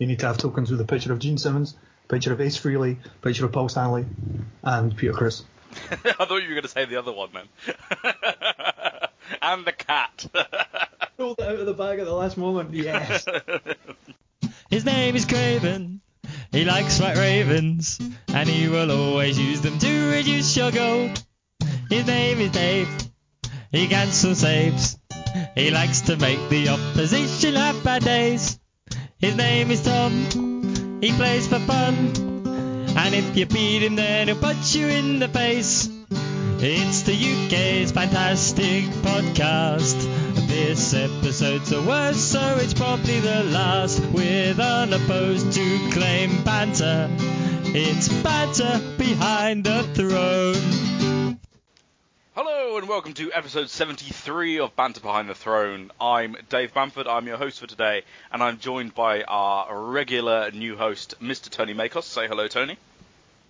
You need to have tokens with a picture of Gene Simmons, picture of Ace Frehley, picture of Paul Stanley, and Peter Criss. I thought you were going to say the other one then. and the cat. Pulled it out of the bag at the last moment. Yes. His name is Craven. He likes white ravens, and he will always use them to reduce your gold. His name is Dave. He cancels saves. He likes to make the opposition have bad days. His name is Tom. He plays for fun. And if you beat him, then he'll punch you in the face. It's the UK's fantastic podcast. This episode's the worst, so it's probably the last. With unopposed to claim banter. It's banter behind the throne. Hello and welcome to episode 73 of Banter Behind the Throne. I'm Dave Bamford, I'm your host for today, and I'm joined by our regular new host, Mr. Tony Makos. Say hello, Tony.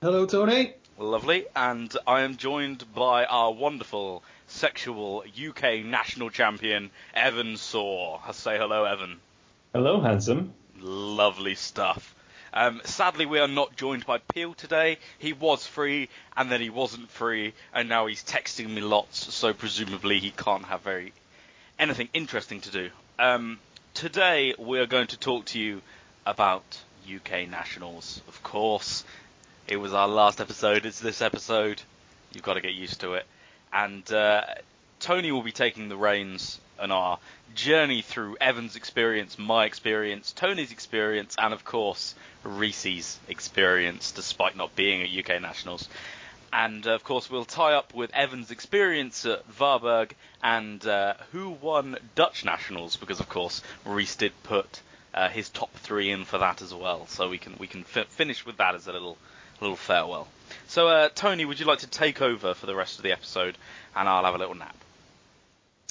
Hello, Tony. Lovely. And I am joined by our wonderful sexual UK national champion, Evan Saw. Say hello, Evan. Hello, handsome. Lovely stuff. Um, sadly, we are not joined by Peel today. He was free, and then he wasn't free, and now he's texting me lots. So presumably he can't have very anything interesting to do. Um, today we are going to talk to you about UK nationals. Of course, it was our last episode. It's this episode. You've got to get used to it. And uh, Tony will be taking the reins on our journey through Evan's experience, my experience, Tony's experience, and of course Reese's experience, despite not being at UK Nationals. And uh, of course, we'll tie up with Evan's experience at Varberg and uh, who won Dutch Nationals, because of course Reese did put uh, his top three in for that as well. So we can we can fi- finish with that as a little little farewell. So uh, Tony, would you like to take over for the rest of the episode, and I'll have a little nap.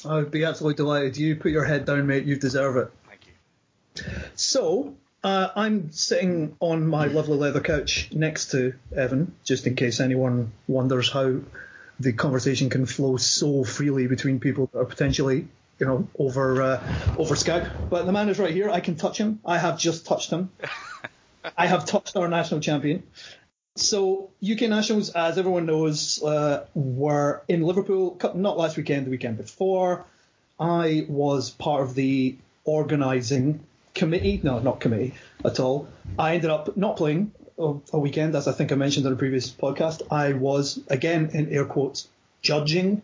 I'd be absolutely delighted. You put your head down, mate. You deserve it. Thank you. So, uh, I'm sitting on my lovely leather couch next to Evan, just in case anyone wonders how the conversation can flow so freely between people that are potentially, you know, over uh, over Skype. But the man is right here. I can touch him. I have just touched him. I have touched our national champion. So UK Nationals, as everyone knows, uh, were in Liverpool not last weekend, the weekend before. I was part of the organising committee. No, not committee at all. I ended up not playing a, weekend, as I think I mentioned in a previous podcast. I was again in air quotes judging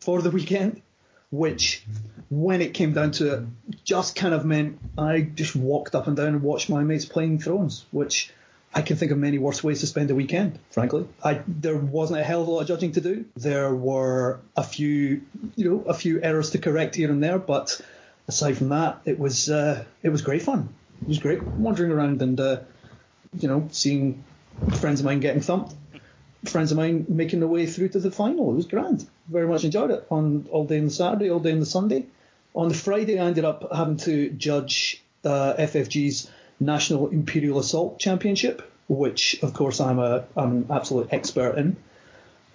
for the weekend, which when it came down to it, just kind of meant I just walked up and down and watched my mates playing Thrones, which I can think of many worse ways to spend a weekend, frankly. I, there wasn't a hell of a lot of judging to do. There were a few, you know, a few errors to correct here and there, but aside from that, it was uh, it was great fun. It was great wandering around and uh, you know seeing friends of mine getting thumped, friends of mine making their way through to the final. It was grand. Very much enjoyed it on all day on the Saturday, all day on the Sunday. On the Friday, I ended up having to judge uh, FFG's National Imperial Assault Championship, which of course I'm a I'm an absolute expert in.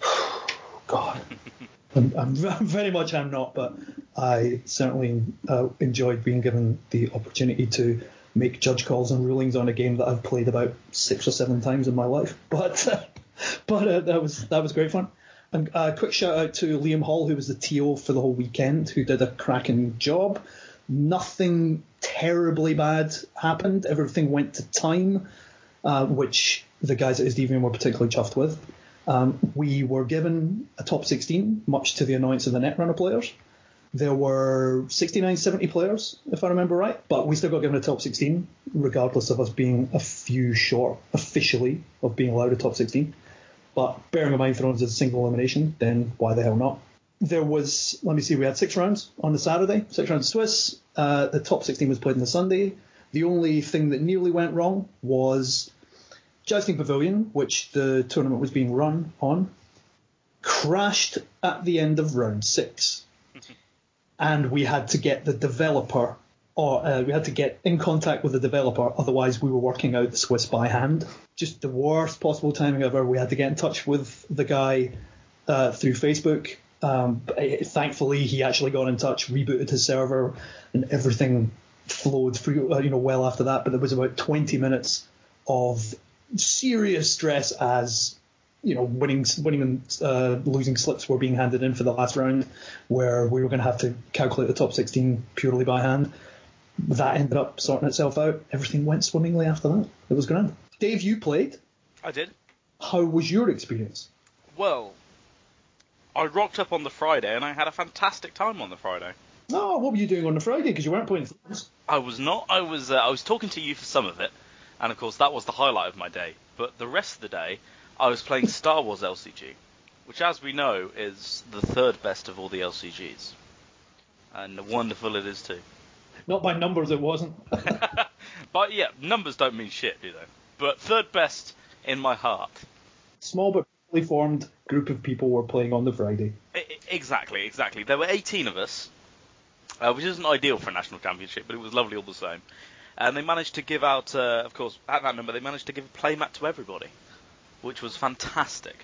God, I'm, I'm, very much I'm not, but I certainly uh, enjoyed being given the opportunity to make judge calls and rulings on a game that I've played about six or seven times in my life. But uh, but uh, that was that was great fun. And a quick shout out to Liam Hall, who was the TO for the whole weekend, who did a cracking job. Nothing terribly bad happened. Everything went to time, uh, which the guys at Deviant were particularly chuffed with. Um, we were given a top 16, much to the annoyance of the Netrunner players. There were 69, 70 players, if I remember right, but we still got given a top 16, regardless of us being a few short officially of being allowed a top 16. But bearing in mind Thrones is a single elimination, then why the hell not? There was, let me see, we had six rounds on the Saturday, six rounds Swiss. Uh, the top 16 was played on the Sunday. The only thing that nearly went wrong was Jousting Pavilion, which the tournament was being run on, crashed at the end of round six and we had to get the developer or uh, we had to get in contact with the developer, otherwise we were working out the Swiss by hand. Just the worst possible timing ever. We had to get in touch with the guy uh, through Facebook. Um, thankfully, he actually got in touch, rebooted his server, and everything flowed through, uh, you know, well after that. But there was about 20 minutes of serious stress as you know, winning, winning and uh, losing slips were being handed in for the last round, where we were going to have to calculate the top 16 purely by hand. That ended up sorting itself out. Everything went swimmingly after that. It was grand. Dave, you played. I did. How was your experience? Well, I rocked up on the Friday and I had a fantastic time on the Friday. Oh, what were you doing on the Friday? Because you weren't playing films. I was not. I was. Uh, I was talking to you for some of it, and of course that was the highlight of my day. But the rest of the day, I was playing Star Wars LCG, which, as we know, is the third best of all the LCGs, and wonderful it is too. Not by numbers, it wasn't. but yeah, numbers don't mean shit, do they? But third best in my heart. Small but fully formed group of people were playing on the Friday. Exactly, exactly. There were 18 of us, uh, which isn't ideal for a national championship, but it was lovely all the same. And they managed to give out, uh, of course, at that number, they managed to give a playmat to everybody, which was fantastic.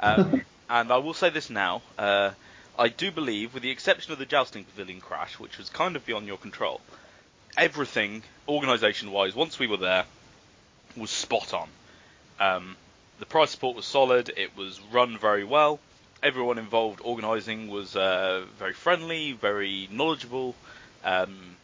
Um, and I will say this now. Uh, I do believe, with the exception of the jousting pavilion crash, which was kind of beyond your control, everything, organisation wise, once we were there, was spot on. Um, the prize support was solid, it was run very well, everyone involved organising was uh, very friendly, very knowledgeable, um,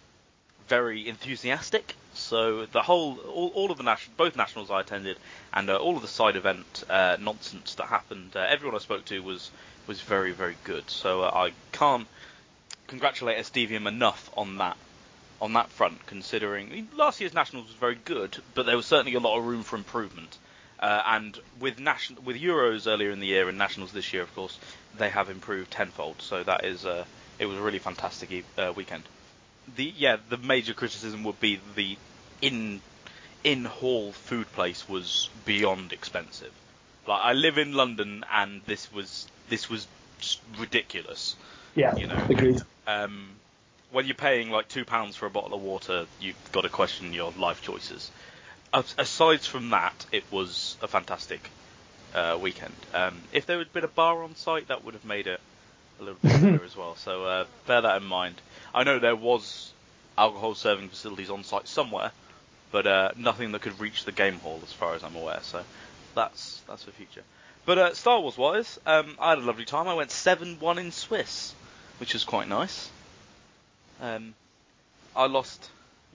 very enthusiastic. So the whole, all, all of the nation, both nationals I attended, and uh, all of the side event uh, nonsense that happened, uh, everyone I spoke to was was very very good. So uh, I can't congratulate Esdevium enough on that on that front, considering I mean, last year's nationals was very good, but there was certainly a lot of room for improvement. Uh, and with nation with Euros earlier in the year and nationals this year, of course, they have improved tenfold. So that is uh, it was a really fantastic e- uh, weekend. The yeah, the major criticism would be the in in hall food place was beyond expensive. Like I live in London, and this was this was ridiculous. Yeah, You know. agreed. Um, when you're paying like two pounds for a bottle of water, you've got to question your life choices. As- Aside from that, it was a fantastic uh, weekend. Um, if there had been a bar on site, that would have made it a little bit better as well. So uh, bear that in mind. I know there was alcohol serving facilities on site somewhere, but uh, nothing that could reach the game hall, as far as I'm aware. So that's that's for future. But uh, Star Wars wise, um, I had a lovely time. I went seven one in Swiss, which was quite nice. Um, I lost.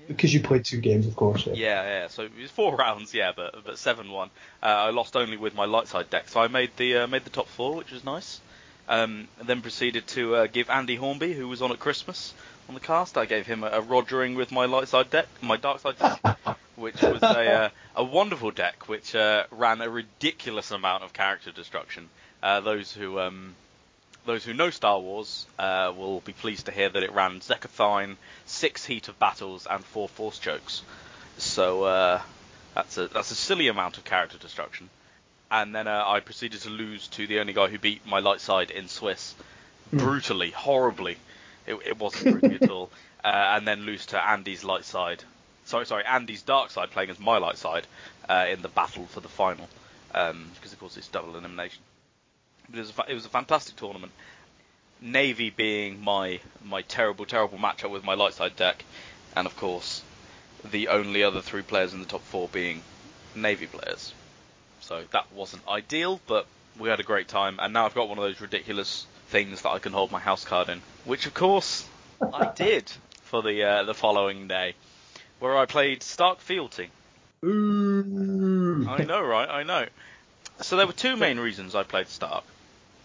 Because you played two games, of course. Yeah. Yeah, yeah. So it was four rounds, yeah, but but seven one. Uh, I lost only with my light side deck, so I made the uh, made the top four, which was nice. Um, and then proceeded to uh, give Andy Hornby, who was on at Christmas on the cast, I gave him a, a Rogering with my light side deck, my dark side deck, which was a uh, a wonderful deck, which uh, ran a ridiculous amount of character destruction. Uh, those who um, those who know Star Wars uh, will be pleased to hear that it ran Zekathine, six Heat of Battles, and four Force Chokes. So uh, that's a that's a silly amount of character destruction. And then uh, I proceeded to lose to the only guy who beat my light side in Swiss, brutally, horribly. It, it wasn't pretty at all. Uh, and then lose to Andy's light side. Sorry, sorry, Andy's dark side playing as my light side uh, in the battle for the final. Um, because of course it's double elimination. But it was a, it was a fantastic tournament. Navy being my my terrible, terrible matchup with my light side deck, and of course the only other three players in the top four being Navy players. So that wasn't ideal, but we had a great time, and now I've got one of those ridiculous things that I can hold my house card in, which of course I did for the uh, the following day, where I played Stark Fealty. Ooh. I know, right? I know. So there were two main reasons I played Stark.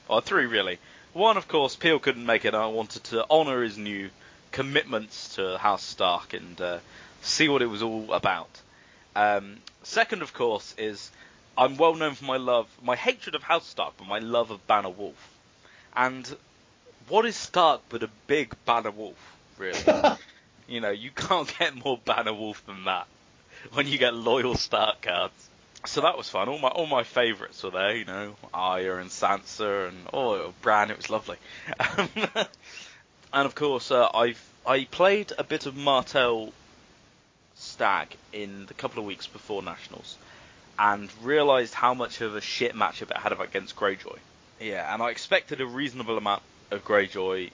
Or three, really. One, of course, Peel couldn't make it, I wanted to honour his new commitments to House Stark and uh, see what it was all about. Um, second, of course, is I'm well known for my love, my hatred of House Stark, but my love of Banner Wolf. And what is Stark but a big Banner Wolf, really? you know, you can't get more Banner Wolf than that when you get loyal Stark cards. So that was fun. All my all my favourites were there, you know, Arya and Sansa and oh Bran. It was lovely. and of course, uh, I I played a bit of Martell Stag in the couple of weeks before Nationals, and realised how much of a shit matchup it had against Greyjoy. Yeah, and I expected a reasonable amount of Greyjoy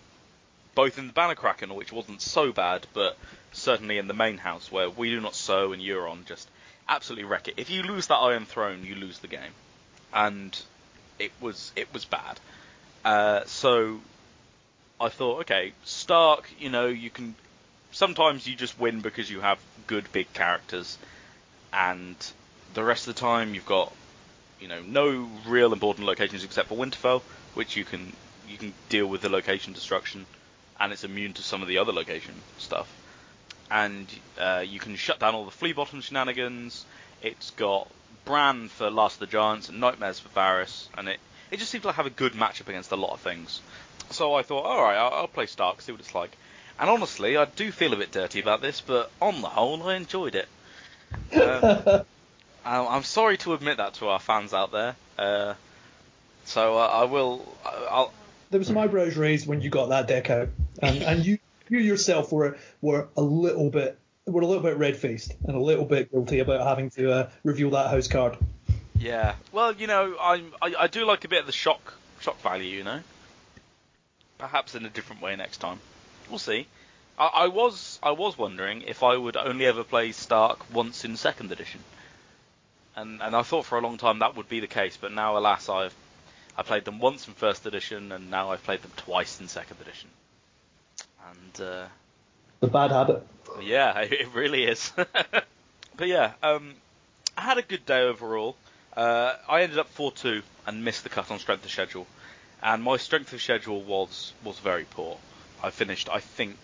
both in the Banner Kraken, which wasn't so bad, but certainly in the main house where we do not sow and Euron just absolutely wreck it. If you lose that Iron Throne, you lose the game, and it was it was bad. Uh, so I thought, okay, Stark, you know, you can sometimes you just win because you have good big characters, and the rest of the time you've got you know no real important locations except for Winterfell, which you can you can deal with the location destruction, and it's immune to some of the other location stuff. And uh, you can shut down all the flea bottom shenanigans. It's got Bran for Last of the Giants and Nightmares for Varys, and it it just seems to have a good matchup against a lot of things. So I thought, all right, I'll, I'll play Stark, see what it's like. And honestly, I do feel a bit dirty about this, but on the whole, I enjoyed it. Um, I'm sorry to admit that to our fans out there. Uh, so uh, I will. I'll. There were some eyebrows raised when you got that deck out, and, and you you yourself were were a little bit were a little bit red faced and a little bit guilty about having to uh, reveal that house card. Yeah. Well, you know, I'm I, I do like a bit of the shock shock value, you know. Perhaps in a different way next time. We'll see. I, I was I was wondering if I would only ever play Stark once in second edition. And and I thought for a long time that would be the case, but now alas I've I played them once in first edition and now I've played them twice in second edition. And uh, The bad habit. yeah, it really is. but yeah, um, I had a good day overall. Uh, I ended up 4-2 and missed the cut on strength of schedule, and my strength of schedule was was very poor. I finished, I think,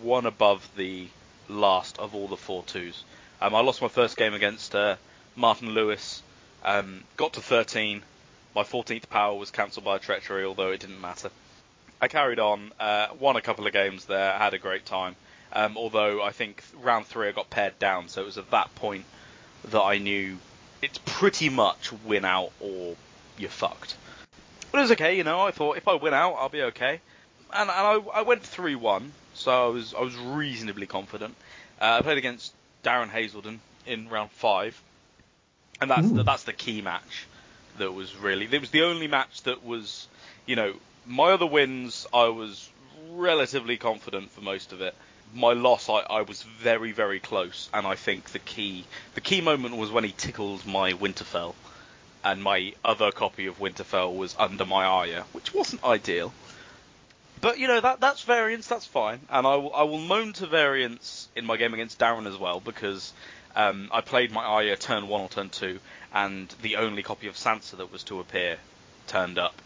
one above the last of all the 4-2s. Um, I lost my first game against uh, Martin Lewis, um, got to 13. My 14th power was cancelled by treachery, although it didn't matter. I carried on, uh, won a couple of games there, had a great time. Um, although I think round three I got paired down, so it was at that point that I knew it's pretty much win out or you're fucked. But it was okay, you know. I thought if I win out, I'll be okay, and, and I, I went three one, so I was I was reasonably confident. Uh, I played against Darren Hazelden in round five, and that's the, that's the key match that was really. It was the only match that was, you know, my other wins I was relatively confident for most of it. My loss, I, I was very, very close, and I think the key the key moment was when he tickled my Winterfell, and my other copy of Winterfell was under my Arya, which wasn't ideal. But you know that that's variance, that's fine, and I will will moan to variance in my game against Darren as well because um, I played my Arya turn one or turn two, and the only copy of Sansa that was to appear turned up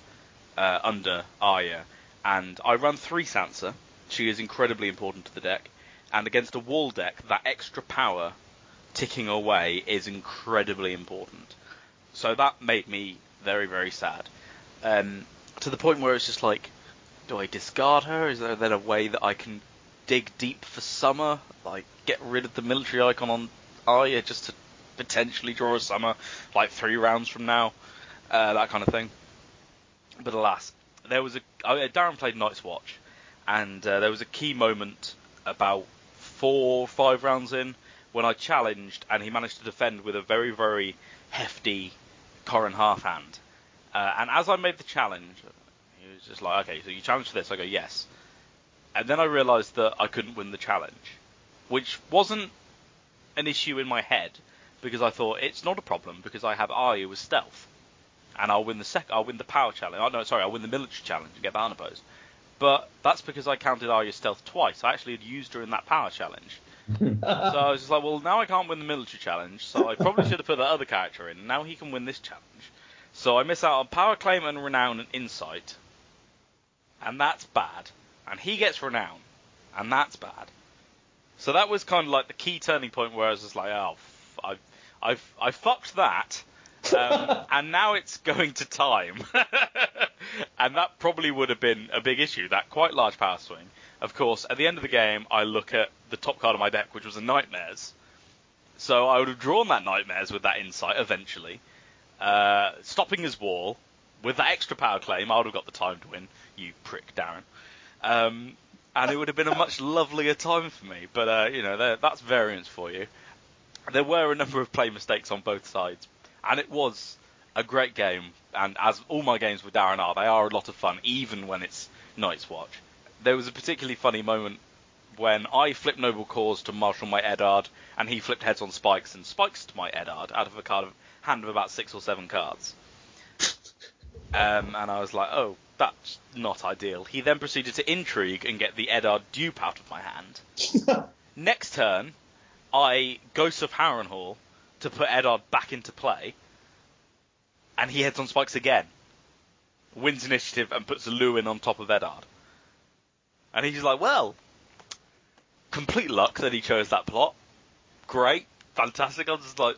uh, under Arya, and I run three Sansa. She is incredibly important to the deck, and against a wall deck, that extra power ticking away is incredibly important. So that made me very very sad, um, to the point where it's just like, do I discard her? Is there then a way that I can dig deep for summer, like get rid of the military icon on Arya just to potentially draw a summer, like three rounds from now, uh, that kind of thing. But alas, there was a Darren played Night's Watch, and uh, there was a key moment about four, five rounds in when I challenged, and he managed to defend with a very, very hefty Qhorin Halfhand. Uh, and as I made the challenge, he was just like, "Okay, so you challenge for this?" I go, "Yes." And then I realised that I couldn't win the challenge, which wasn't an issue in my head because I thought it's not a problem because I have Arya with stealth, and I'll win the sec. I'll win the power challenge. Oh no, sorry, I'll win the military challenge and get that unopposed. But that's because I counted Arya's stealth twice. I actually had used her in that power challenge. so I was just like, well, now I can't win the military challenge, so I probably should have put that other character in. Now he can win this challenge. So I miss out on power claim and renown and insight, and that's bad. And he gets renown, and that's bad. So that was kind of like the key turning point where I was just like, oh, f- I've, I've, I fucked that, um, and now it's going to time. and that probably would have been a big issue, that quite large power swing. Of course, at the end of the game, I look at the top card of my deck, which was a Nightmares. So I would have drawn that Nightmares with that insight eventually, uh, stopping his wall. With that extra power claim, I would have got the time to win. You prick, Darren. Um, and it would have been a much lovelier time for me. But uh, you know, that's variance for you. There were a number of play mistakes on both sides, and it was a great game. And as all my games with Darren are, they are a lot of fun, even when it's Night's Watch. there was a particularly funny moment when I flipped Noble Cause to marshal my Eddard, and he flipped Heads on Spikes and Spikes to my Eddard out of a card of, hand of about six or seven cards. Um, and I was like, oh, that's not ideal. He then proceeded to intrigue and get the Eddard dupe out of my hand. Next turn, I Ghost of Harrenhal to put Eddard back into play, and he heads on spikes again. Wins initiative and puts Luwin on top of Eddard. And he's like, well, complete luck that he chose that plot. Great, fantastic. I'm just like,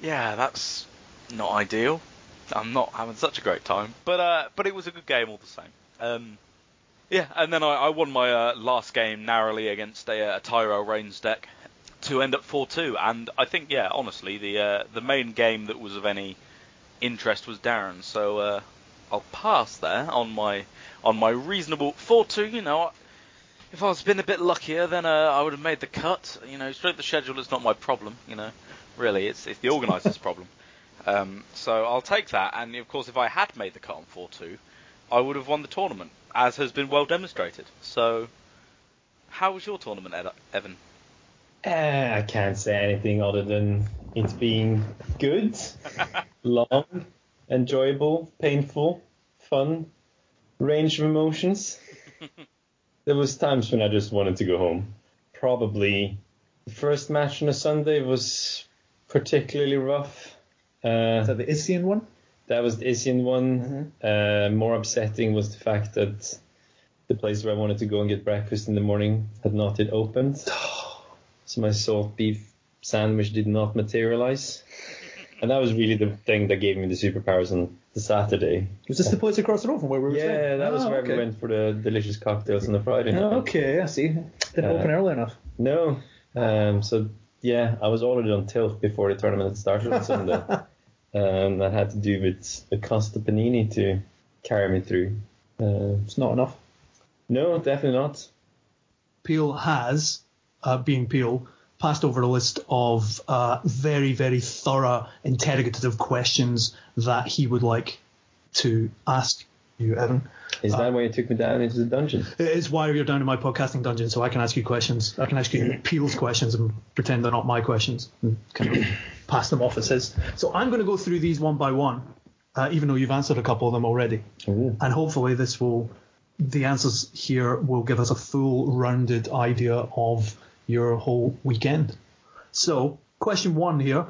yeah, that's not ideal. I'm not having such a great time, but uh, but it was a good game all the same. Um, yeah, and then I, I won my uh, last game narrowly against a, a Tyrell Reigns deck to end up 4-2. And I think, yeah, honestly, the uh, the main game that was of any interest was Darren. So uh, I'll pass there on my on my reasonable 4-2. You know, if I was been a bit luckier, then uh, I would have made the cut. You know, straight the schedule is not my problem. You know, really, it's it's the organiser's problem. Um, so I'll take that. And of course, if I had made the cut on 4-2, I would have won the tournament, as has been well demonstrated. So, how was your tournament, Evan? Uh, I can't say anything other than it's been good, long, enjoyable, painful, fun, range of emotions. there was times when I just wanted to go home. Probably the first match on a Sunday was particularly rough. Uh, Is that the Isian one? that was the Isian one. Uh, more upsetting was the fact that the place where I wanted to go and get breakfast in the morning had not yet opened. So my salt beef sandwich did not materialize. And that was really the thing that gave me the superpowers on the Saturday. Was this the place across the road from where we were Yeah, staying? that was Oh, where okay. we went for the delicious cocktails on the Friday night. Oh, okay, I see. Didn't Uh, open early enough. No. Um, so yeah, I was already on tilt before the tournament started on Sunday. um, that had to do with the Costa Panini to carry me through. Uh, It's not enough. no, definitely not. Peel has, uh, being Peel, passed over a list of uh, very, very thorough interrogative questions that he would like to ask you, Evan. Is that why you took me down into the dungeon? It is why you're down in my podcasting dungeon, so I can ask you questions. I can ask you Peel's questions and pretend they're not my questions and kind of pass them off as his. So I'm going to go through these one by one, uh, even though you've answered a couple of them already. Ooh. And hopefully this will, the answers here will give us a full rounded idea of your whole weekend. So, question one here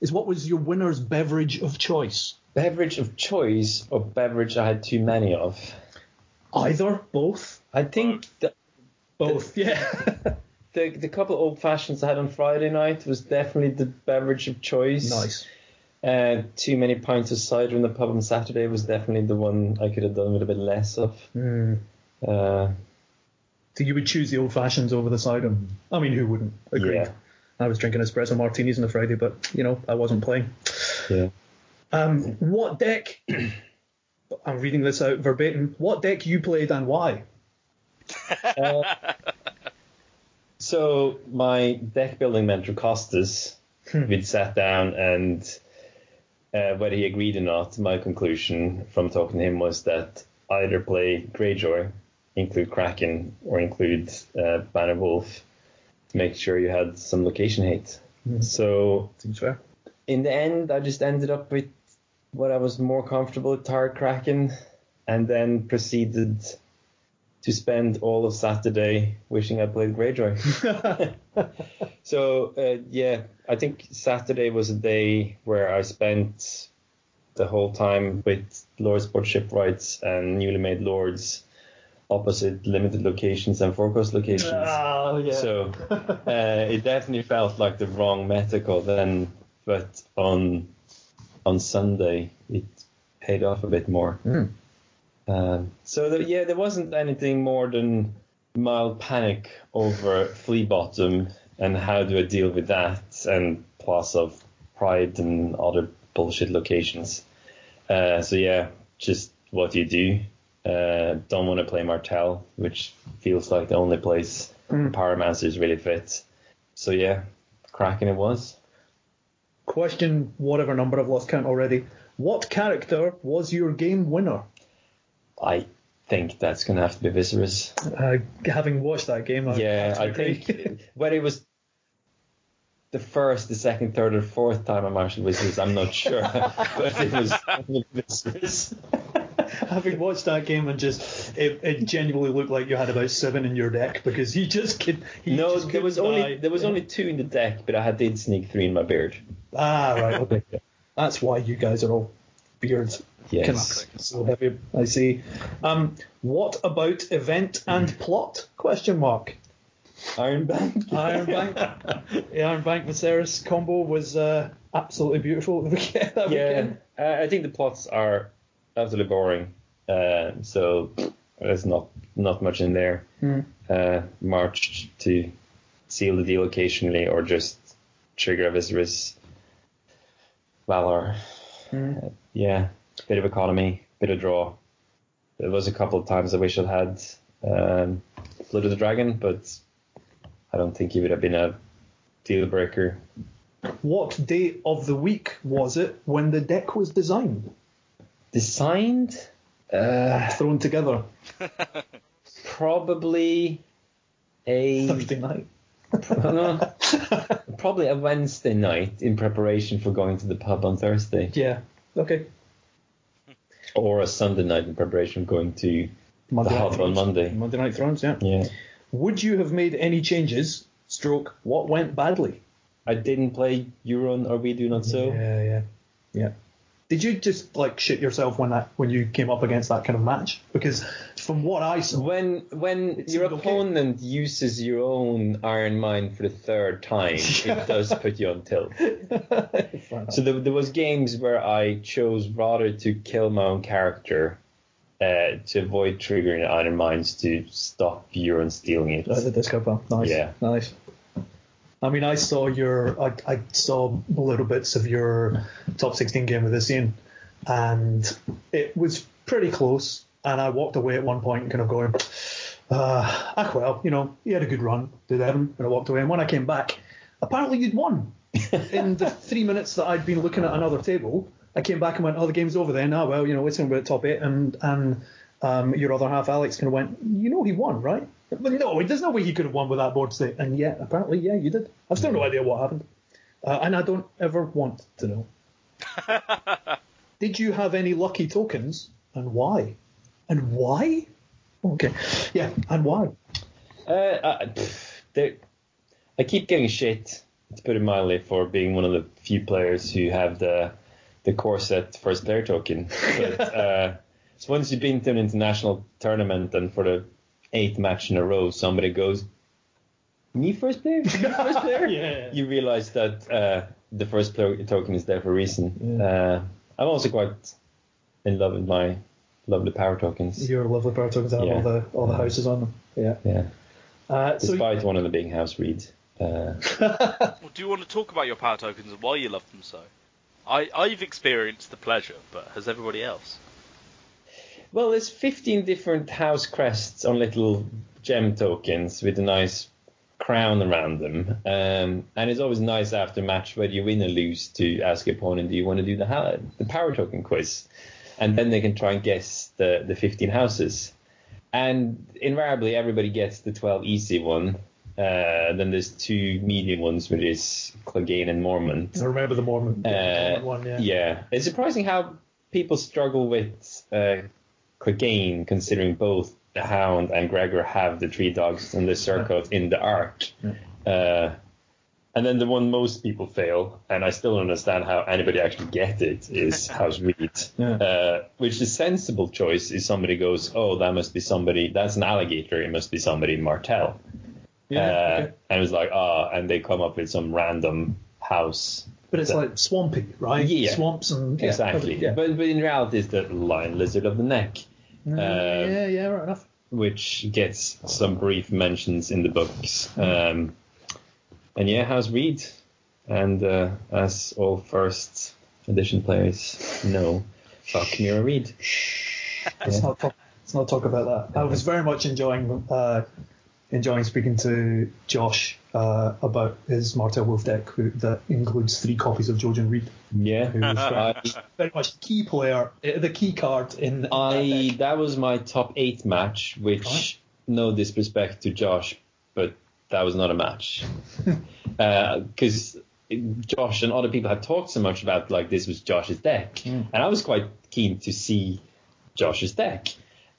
is what was your winner's beverage of choice? Beverage of choice or beverage I had too many of? Either, both, I think the, both. Yeah. the, the couple of old fashions I had on Friday night was definitely the beverage of choice. nice. Uh, too many pints of cider in the pub on Saturday was definitely the one I could have done with a bit less of. Mm. Uh, So you would choose the old fashions over the cider? I mean, who wouldn't? Agreed. Yeah. I was drinking espresso martinis on a Friday, but you know, I wasn't playing. yeah. Um, what deck? I'm reading this out verbatim. What deck you played and why? So my deck building mentor Costas, we'd sat down and uh, whether he agreed or not, my conclusion from talking to him was that either play Greyjoy, include Kraken, or include uh, Banner Wolf to make sure you had some location hate. So Seems fair. in the end, I just ended up with what I was more comfortable with, Tar Kraken, and then proceeded to spend all of Saturday wishing I played Greyjoy. so uh, yeah, I think Saturday was a day where I spent the whole time with Lordsport shipwrights and newly made lords opposite limited locations and forecast locations. Oh yeah. So uh, it definitely felt like the wrong meta call then, but on on Sunday it paid off a bit more. Um, so the, yeah, there wasn't anything more than mild panic over flea bottom and how do I deal with that, and Plaza of Pride and other bullshit locations. Uh, so yeah, just what you do. Uh, don't want to play Martell, which feels like the only place Pyromancers really fits. So yeah, cracking it was. Question whatever number I've lost count already. What character was your game winner? I think that's going to have to be Viserys. Uh, having watched that game, I yeah, I think whether it was the first, the second, third, or fourth time I marshaled Viserys, I'm not sure. but it was Viserys. having watched that game and just it, it genuinely looked like you had about seven in your deck because he just could. He No, just there was couldn't only there was only two in the deck, but I had did sneak three in my beard. ah right okay. That's why you guys are all beards. Yes. Canucks. So heavy, I see. Um, what about event and plot? Question mark. Iron Bank. Iron Bank, the Iron Bank Viserys combo was uh, absolutely beautiful at the weekend. That Yeah, weekend. uh, I think the plots are absolutely boring. Uh, so there's not not much in there. Hmm. Uh, march to seal the deal occasionally, or just trigger a Viserys Valor. Hmm. Uh, yeah, bit of economy, bit of draw. There was a couple of times I wish I'd had um, Blood of the Dragon, but I don't think he would have been a deal breaker. What day of the week was it when the deck was designed, Designed. Uh, thrown together? probably a Thursday night. no, probably a Wednesday night in preparation for going to the pub on Thursday, Yeah. Okay. or a Sunday night in preparation for going to Monday the Night on Thrones. Monday. Monday Night Thrones. Yeah. Yeah, Would you have made any changes? Stroke. What went badly? I didn't play Euron or We Do Not Sow. Yeah, yeah, yeah. Did you just like shit yourself when that when you came up against that kind of match? Because from what I saw, When when your okay. opponent uses your own Iron Mine for the third time, it does put you on tilt. So there, there was games where I chose rather to kill my own character uh, to avoid triggering Iron Mines to stop Euron stealing it. That's a disco pal. Nice. Yeah. Nice. I mean, I saw your, I, I saw little bits of your top 16 game with Isian, and it was pretty close. And I walked away at one point, kind of going, uh, ah, well, you know, he had a good run, did Evan, and I walked away. And when I came back, apparently you'd won. In the three minutes that I'd been looking at another table, I came back and went, oh, the game's over then. Ah, well, you know, it's be at top eight, and and um, your other half, Alex, kind of went, you know, he won, right? But no, there's no way he could have won with that board state. And yet, apparently, yeah, you did. I've still no idea what happened, uh, and I don't ever want to know. did you have any lucky tokens, and why? And why? Okay, yeah, and why? Uh, I, pff, I keep getting shit, to put it mildly, for being one of the few players who have the the Core Set first player token. But uh, so once you've been to an international tournament and for the eighth match in a row, somebody goes, "Me first player, me first player." Yeah. You realize that uh, the first player token is there for a reason. Yeah. Uh, I'm also quite in love with my lovely power tokens. Your lovely power tokens have Yeah. all the all the houses on them. Yeah. Yeah. Uh, so Despite one of them being house Reed. Uh, Well, do you want to talk about your power tokens and why you love them so? I, I've experienced the pleasure, but has everybody else? Well, there's 15 different house crests on little gem tokens with a nice crown around them. Um, and it's always nice after a match, whether you win or lose, to ask your opponent, do you want to do the, ha- the power token quiz? And then they can try and guess the, the 15 houses. And invariably, everybody gets the 12 easy one. Uh, then there's two medium ones, which is Clegane and Mormont. I remember the Mormont, Uh, one. Yeah. It's surprising how people struggle with uh, Clegane, considering both the Hound and Gregor have the three dogs and the circle in the arc. Uh, and then the one most people fail, and I still don't understand how anybody actually get it, is House Reed. Yeah. Uh, which the sensible choice is somebody goes, oh, that must be somebody, that's an alligator, it must be somebody in Martell. Yeah, uh, okay. And it's like, ah, and they come up with some random house But it's that- like swampy, right? Yeah. Swamps and yeah, exactly. But, but in reality, it's the lion lizard of the neck, um, yeah, yeah, right enough. which gets some brief mentions in the books. Um, and yeah, how's Reed? And uh, as all first edition players know, fuck Meera Reed. Let's not talk. Let's not talk about that. I was very much enjoying uh, enjoying speaking to Josh uh, about his Martell Wolf deck who, that includes three copies of Jojen Reed, Yeah, who is very, very much key player, uh, the key card in, in that I deck. that was my top eight match, which Right. no disrespect to Josh, but that was not a match. Because Josh and other people had talked so much about like this was Josh's deck, and I was quite keen to see Josh's deck,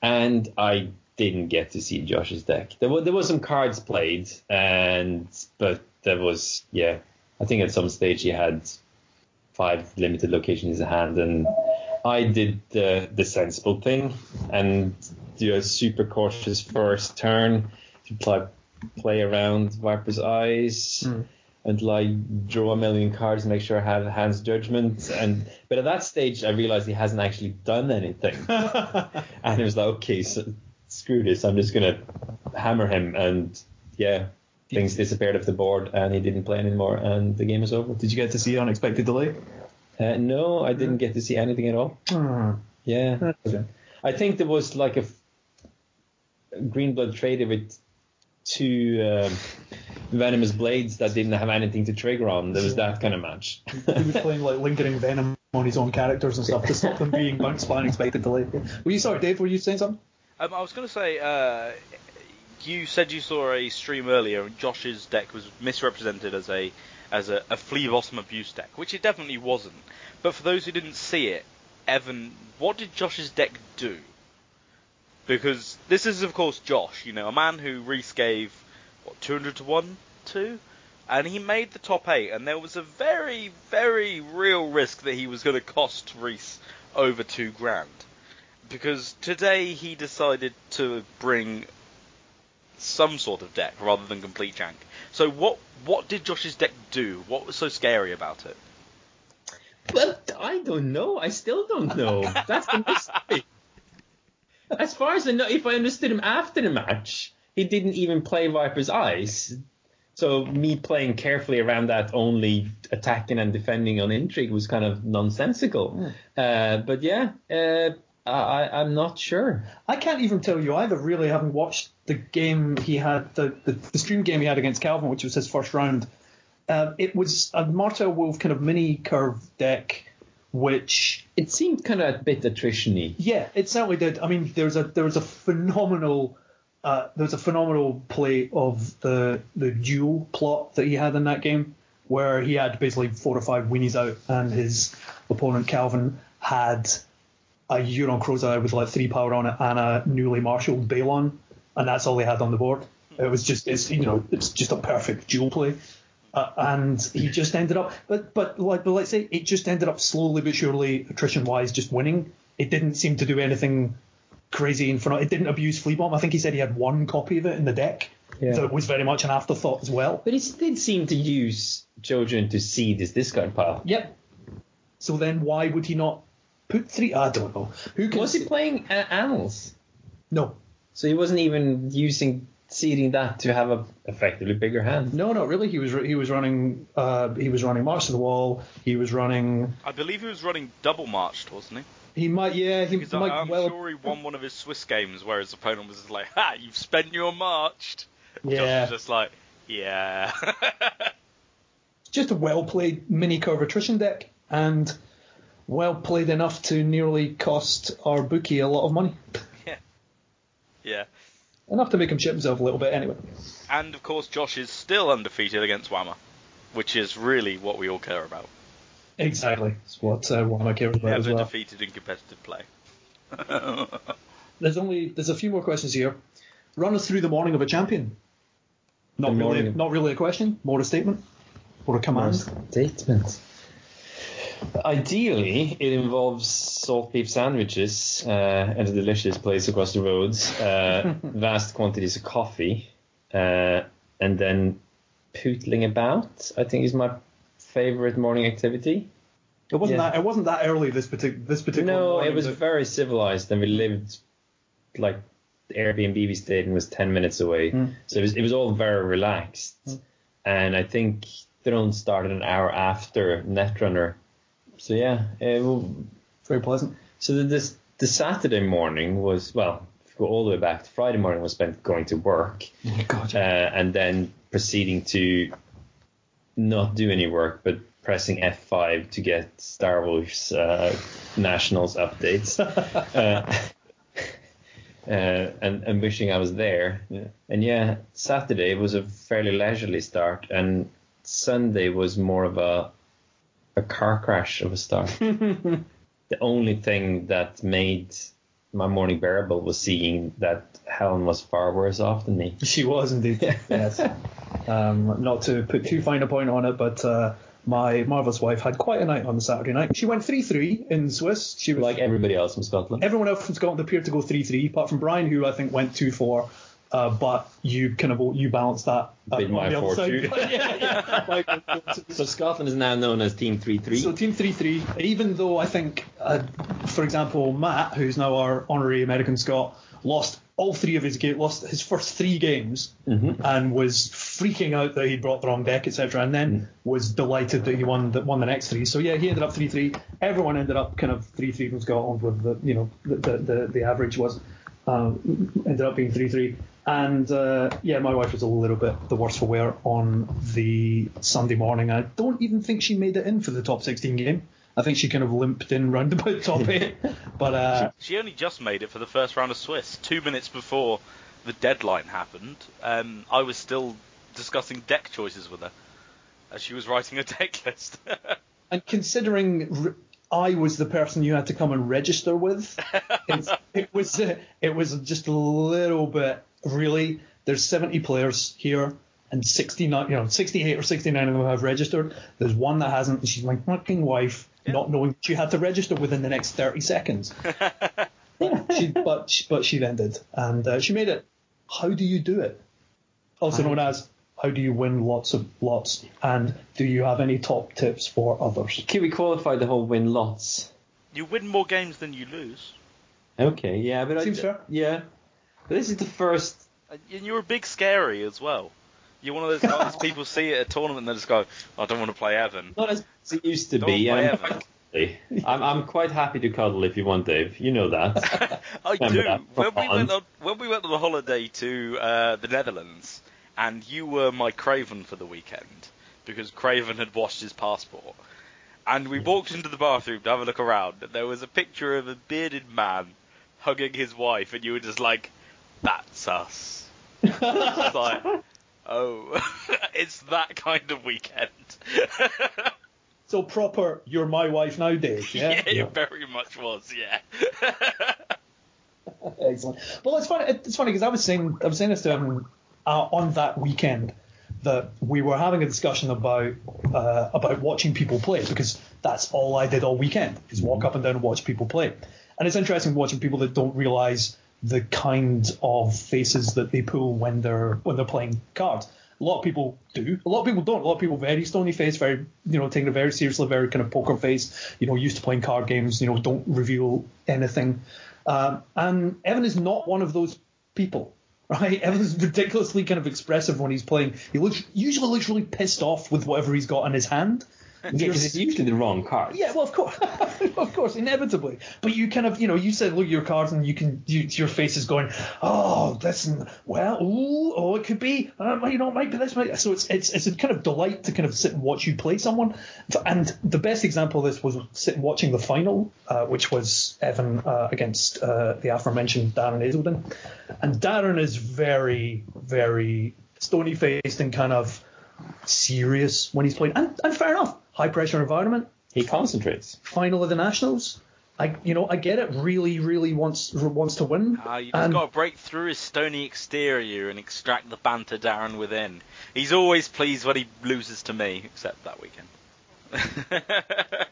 and I didn't get to see Josh's deck. There were there was some cards played, and but there was yeah, I think at some stage he had five limited locations in his hand, and I did the the sensible thing and do a super cautious first turn to play play around Viper's Eyes hmm. until I draw a million cards and make sure I have hand's judgment. And but at that stage, I realized he hasn't actually done anything, and it was like, okay, so screw this. I'm just gonna hammer him, and yeah. Things disappeared off the board, and he didn't play anymore, and the game is over. Did you get to see Unexpected Delay? Uh, no, I didn't get to see anything at all. Hmm. Yeah, I think there was like a, f- a green blood trader with two um, venomous blades that didn't have anything to trigger on. There was that kind of match. he was playing like lingering venom on his own characters and stuff to stop them being bounced by unexpected delay. Were you sorry, Dave? Were you saying something? Um, I was going to say, uh, you said you saw a stream earlier, and Josh's deck was misrepresented as a as a, a flea bottom abuse deck, which it definitely wasn't. But for those who didn't see it, Evan, what did Josh's deck do? Because this is, of course, Josh. You know, a man who Reese gave what 200 to one to, and he made the top eight, and there was a very, very real risk that he was going to cost Reese over two grand because today he decided to bring some sort of deck rather than complete jank. So what what did Josh's deck do? What was so scary about it? Well, I don't know. I still don't know. That's the mystery. As far as I know, if I understood him after the match, he didn't even play Viper's Eyes. So me playing carefully around that, only attacking and defending on intrigue, was kind of nonsensical. Uh, but yeah, uh, I, I'm not sure. I can't even tell you either. Really, having watched the game he had, the, the, the stream game he had against Calvin, which was his first round. Uh, it was a Martell Wolf kind of mini curve deck, which It seemed kind of a bit attrition-y. yeah, it certainly did. I mean, there was a there was a phenomenal uh, there was a phenomenal play of the the duel plot that he had in that game, where he had basically four or five weenies out, and his opponent Calvin had a Euron Crow's Eye with like three power on it and a newly marshalled Balon, and that's all they had on the board. It was just it's you know it's just a perfect duel play. Uh, and he just ended up, but but like but let's say it just ended up slowly but surely attrition wise just winning. It didn't seem to do anything crazy in front. It didn't abuse Flea Bottom. I think he said he had one copy of it in the deck Yeah. that was very much an afterthought as well. But he did seem to use Jojen to seed his discard pile. Yep. So then why would he not put three? I don't know. Who can Was he playing uh, Annals? No, So he wasn't even using seeding that to have a effectively bigger hand. no, not really. He was he was running uh, he was running March to the Wall. He was running. I believe he was running double marched, wasn't he? He might yeah he Because I- might I'm well sure he won one of his Swiss games where his opponent was like, "Ha, you've spent your marched." Josh yeah was just like, "Yeah." just a well played mini curve attrition deck and well played enough to nearly cost our bookie a lot of money. yeah. Yeah. Enough to make him shit himself a little bit anyway. And of course, Josh is still undefeated against Whammer, which is really what we all care about. Exactly. That's what uh, one of my cares about as well. defeated in competitive play. There's only there's a few more questions here. Run us through the morning of a champion. Not The really, morning not really a question, more a statement or a command. Statement. Ideally, it involves salt beef sandwiches uh, at a delicious place across the road, uh, vast quantities of coffee, uh, and then pootling about. I think is my favorite morning activity. It wasn't Yeah. that. It wasn't that early. This particular. This particular. No, morning, it was but- very civilized, and we lived like the Airbnb we stayed in was ten minutes away, so it was it was all very relaxed. And I think Throne started an hour after Netrunner, so yeah. It, will- very pleasant. so the, this the Saturday morning was well, go all the way back to Friday morning was spent going to work, God. uh, and then proceeding to not do any work but pressing F5 to get Star Wars uh, Nationals updates. uh, uh, and, and wishing I was there. Yeah. And yeah, Saturday was a fairly leisurely start, and Sunday was more of a a car crash of a start. the only thing that made my morning bearable was seeing that Helen was far worse off than me. She was indeed. yes. Um, not to put too fine a point on it, but uh, my marvelous wife had quite a night on Saturday night. She went three three in Swiss. She was Like everybody else from Scotland. everyone else from Scotland appeared to go three three, apart from Brian, who I think went two four. Uh, but you kind of you balanced that uh, Bit my the other side. fortune. yeah, yeah. Like, So Scotland is now known as Team 3 3. So team three three, even though I think, uh, for example, Matt, who's now our honorary American Scot, lost all three of his games, lost his first three games, and was freaking out that he'd brought the wrong deck, etc. And then was delighted that he won the, won the next three. So yeah, he ended up three three. Everyone ended up kind of three three from Scotland with the you know the the, the, the average was um, ended up being three three. And uh, yeah, my wife was a little bit the worse for wear on the Sunday morning. I don't even think she made it in for the top 16 game. I think she kind of limped in round about top eight. But uh, She only just made it for the first round of Swiss. Two minutes before the deadline happened, um, I was still discussing deck choices with her as she was writing a deck list. and considering I was the person you had to come and register with, it's, it was uh, it was just a little bit really. There's 70 players here. And 69, you know, 68 or 69 of them have registered. There's one that hasn't, and she's my fucking wife, not knowing she had to register within the next 30 seconds. she, but she, but she then did, and uh, she made it. How do you do it? Also known as how do you win lots of lots, and do you have any top tips for others? Can we qualify the whole win lots? you win more games than you lose. Okay, yeah, but Seems I, fair. Yeah, but this is the first. And you're a big scary as well. You're one of those guys people see at a tournament and they just go, I don't want to play Evan. Not as it used to Don't be. play I'm, Evan. I'm, I'm quite happy to cuddle if you want, Dave. You know that. I Remember do. that When we went on when we went on a holiday to uh, the Netherlands, and you were my Craven for the weekend because Craven had washed his passport, and we walked into the bathroom to have a look around, and there was a picture of a bearded man hugging his wife, and you were just like, "That's us." It's like, oh, it's that kind of weekend. So proper, you're my wife now, Dave. Yeah. yeah, it very much was. Yeah. Excellent. Well, it's funny. It's funny because I was saying I was saying this to him uh, on that weekend that we were having a discussion about uh, about watching people play because that's all I did all weekend is walk up and down and watch people play. And it's interesting watching people that don't realise the kind of faces that they pull when they're when they're playing cards. A lot of people do. A lot of people don't. A lot of people very stony face, very you know taking it very seriously, very kind of poker face. You know, used to playing card games. You know, don't reveal anything. Um, and Evan is not one of those people, right? Evan's ridiculously kind of expressive when he's playing. He looks usually looks really pissed off with whatever he's got in his hand. Yeah, because it's usually the wrong card. Yeah, well, of course, of course, inevitably. But you kind of, you know, you said look at your cards and you can, you, your face is going, oh, listen, well, ooh, oh, it could be, um, you know, it might be this, might. So it's it's it's a kind of delight to kind of sit and watch you play someone. And the best example of this was sitting watching the final, uh, which was Evan uh, against uh, the aforementioned Darren Hazelden, and Darren is very, very stony faced and kind of serious when he's playing, and, and fair enough, high pressure environment He concentrates. final of the Nationals. I, you know, I get it. Really, really wants wants to win. Ah, you just And- got to break through his stony exterior and extract the banter Darren within. He's always pleased when he loses to me, except that weekend.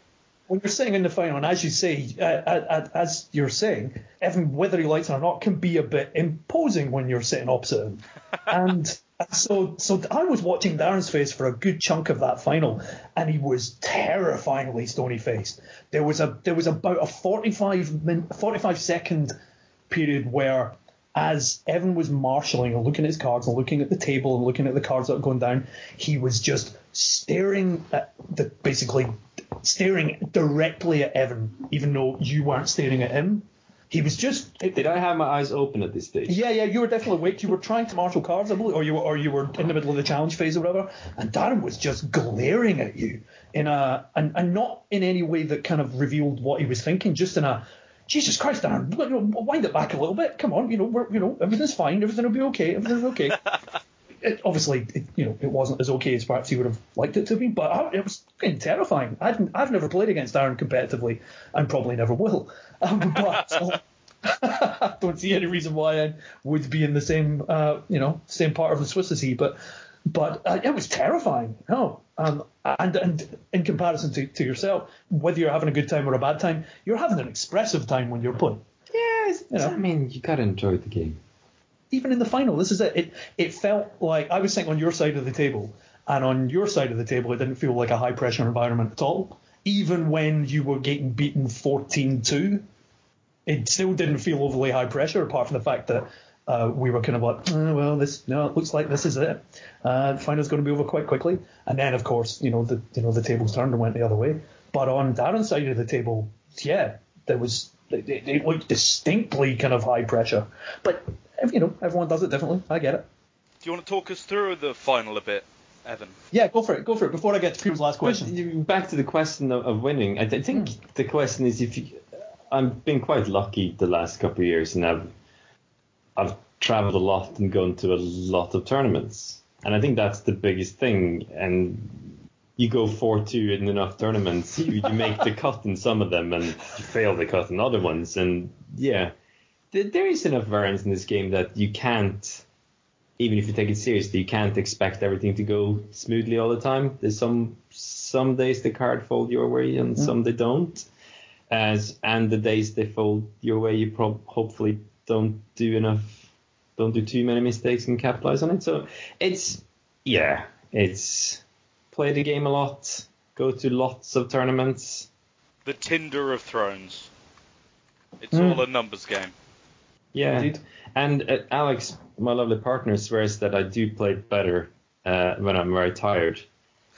when you're sitting in the final, and as you say, uh, uh, as you're saying, Evan, whether he likes it or not, can be a bit imposing when you're sitting opposite him. and so, so I was watching Darren's face for a good chunk of that final, and he was terrifyingly stony faced. There was a there was about a 45 min, 45 second period where. As Evan was marshalling and looking at his cards and looking at the table and looking at the cards that were going down, he was just staring at the basically staring directly at Evan, even though you weren't staring at him. He was just. It, Did I have my eyes open at this stage? Yeah, yeah, you were definitely awake. You were trying to marshal cards, I believe, or you were, or you were in the middle of the challenge phase or whatever. And Darren was just glaring at you in a, and, and not in any way that kind of revealed what he was thinking, just in a, Jesus Christ, Darren, you know, wind it back a little bit. Come on, you know, we're, you know, everything's fine, everything will be okay, everything's okay. it, obviously, it, you know, it wasn't as okay as perhaps he would have liked it to be, but I, it was terrifying. I've, I've never played against Aaron competitively, and probably never will. Um, but I don't see any reason why I would be in the same, uh, you know, same part of the Swiss as he. But, but uh, it was terrifying. No, um, and and in comparison to, to yourself, whether you're having a good time or a bad time, you're having an expressive time when you're playing. Yeah, You know. I mean, you gotta enjoy the game. Even in the final, this is it. It it felt like I was sitting on your side of the table, and on your side of the table, it didn't feel like a high pressure environment at all. Even when you were getting beaten 14-2, it still didn't feel overly high pressure, apart from the fact that uh, we were kind of like, "Oh, well, this no, it looks like this is it. Uh, the final's going to be over quite quickly. And then, of course, you know the you know the tables turned and went the other way. But on Darren's side of the table, yeah, there was it, it it looked distinctly kind of high pressure. But you know, everyone does it differently. I get it. Do you want to talk us through the final a bit, Evan? Yeah, go for it. Go for it. Before I get to Peter's last question. you- back to the question of, of winning. I, th- think hmm. the question is if you. I've been quite lucky the last couple of years, and I've I've traveled a lot and gone to a lot of tournaments, and I think that's the biggest thing. And you go four two in enough tournaments, you, you make the cut in some of them, and you fail the cut in other ones. And yeah, there, there is enough variance in this game that you can't even if you take it seriously, you can't expect everything to go smoothly all the time. There's some some days the card fold your way and mm. some they don't. As and the days they fold your way, you prob- hopefully don't do enough, don't do too many mistakes and capitalize on it. So it's yeah, it's play the game a lot, go to lots of tournaments. The Tinder of Thrones. It's Hmm. all a numbers game. Yeah, Indeed. and uh, Alex, my lovely partner, swears that I do play better uh, when I'm very tired.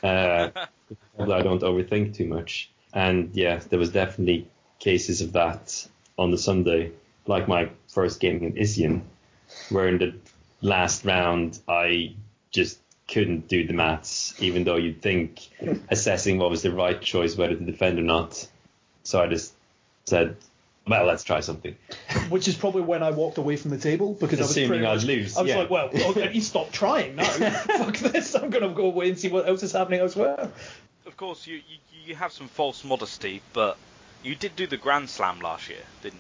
Uh, although I don't overthink too much. And yeah, there was definitely cases of that on the Sunday, like my first game in Isian, where in the last round I just couldn't do the maths, even though you'd think assessing what was the right choice, whether to defend or not. So I just said, well, let's try something. Which is probably when I walked away from the table because I was Assuming pretty I'd much- lose, I was yeah. like, well, okay, you stop trying now. Fuck this. I'm going to go away and see what else is happening elsewhere. Of course, you, you you have some false modesty, but you did do the Grand Slam last year, didn't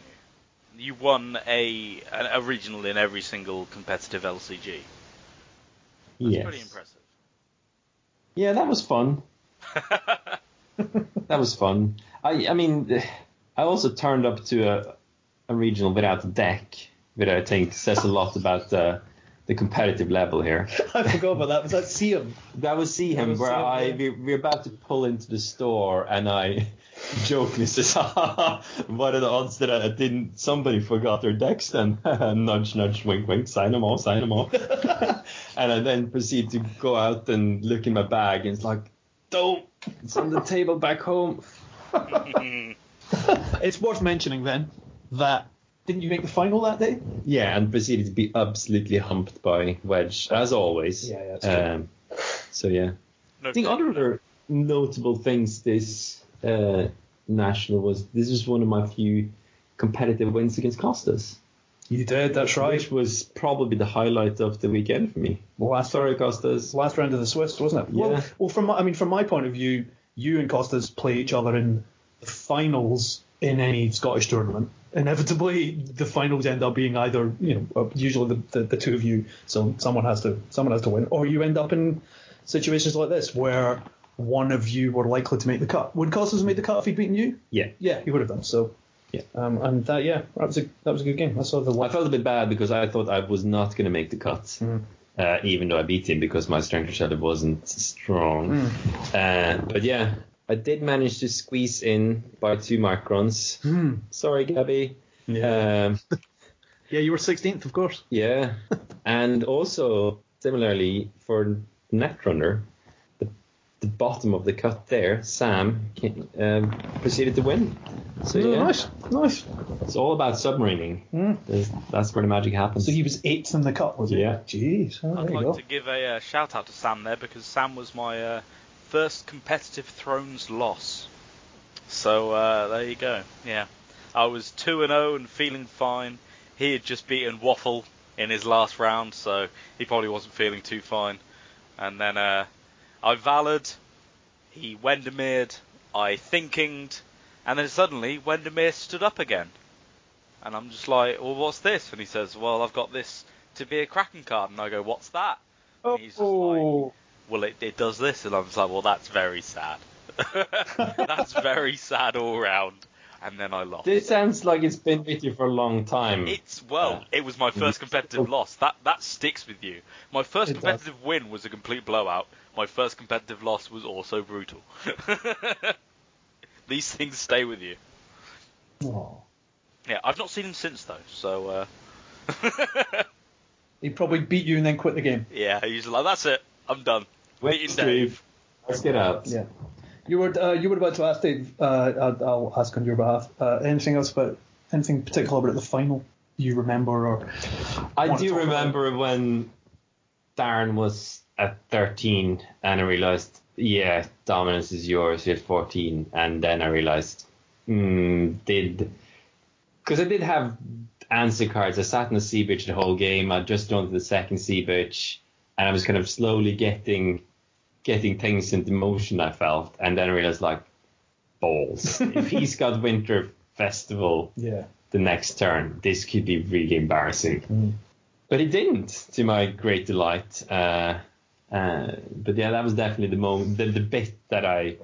you? You won a a, a regional in every single competitive LCG. That's Yes. pretty impressive. Yeah, that was fun. that was fun. I I mean, I also turned up to a, a regional without a deck, which I think says a lot about uh, the competitive level here. I forgot about that. Was that Siam? That was see That him was where see him, I yeah. we, we're about to pull into the store and I jokingly says, "Haha, "What are the odds that I didn't? Somebody forgot their decks then." nudge, nudge, wink, wink. Sign them all, sign them all. and I then proceed to go out and look in my bag and it's like, "Don't! It's on the table back home." It's worth mentioning then that didn't you make the final that day? Yeah, and proceeded to be absolutely humped by Wedge as always. Yeah, yeah, that's. Um, so yeah. No I think problem. other notable things this uh, national was this was one of my few competitive wins against Costas, You did. That's right. which was probably the highlight of the weekend for me. Well, last Sorry, Costas. last round of the Swiss, wasn't it? Yeah. Well, well, from my, I mean, from my point of view, you and Costas play each other in the finals in any Scottish tournament. Inevitably, the finals end up being either, you know, uh, usually the, the, the two of you, so someone has to someone has to win, or you end up in situations like this where one of you were likely to make the cut. Would Costas have made the cut if he'd beaten you? Yeah. Yeah, he would have done. So, Yeah. um, and that, yeah, that was a that was a good game. I saw the I felt a bit bad because I thought I was not going to make the cut, Mm. uh, even though I beat him because my strength of shadow wasn't strong. Uh, but yeah, I did manage to squeeze in by two microns. Hmm. Sorry, Gabby. Yeah. Um, yeah, you were 16th, of course. Yeah, and also similarly for Netrunner, the, the bottom of the cut there, Sam came, um, proceeded to win. So Oh, yeah, Nice, nice. it's all about submarining. There's- That's where the magic happens. So he was eighth in the cut, was he? Yeah. Jeez. Oh, I'd like go. to give a uh, shout out to Sam there because Sam was my uh, first competitive Thrones loss. So uh, there you go. Yeah, I was two and zero and feeling fine. He had just beaten Waffle in his last round, so he probably wasn't feeling too fine. And then uh, I valored. He Wendermered. I thinkinged, and then suddenly Wendermere stood up again. And I'm just like, well, what's this? And he says, well, I've got this to be a Kraken card. And I go, what's that? And he's just like, Oh, well, it, it does this. And I'm just like, well, that's very sad. that's very sad all round. And then I lost. This sounds like it's been with you for a long time. It's well, it was my first competitive loss. That that sticks with you. My first It does. competitive win was a complete blowout. My first competitive loss was also brutal. These things stay with you. Oh. Yeah, I've not seen him since though, so uh, He probably beat you and then quit the game. yeah, he's like, that's it, I'm done. Wait, Beating Steve. Dave. Let's get out. Yeah. You were uh, you were about to ask Dave. Uh, I'll, I'll ask on your behalf. Uh, anything else about anything particular about the final you remember or? I do talk about? remember when Darren was at 13 and I realized, yeah, dominance is yours. You had 14, and then I realized, hmm, did because I did have answer cards. I sat in the sea bitch the whole game. I'd just done the second sea bitch, and I was kind of slowly getting getting things into motion. I felt, and then I realized like balls. if he's got Winter Festival Yeah. the next turn, this could be really embarrassing. But it didn't, to my great delight. Uh, uh, but yeah, that was definitely the moment, the, the bit that I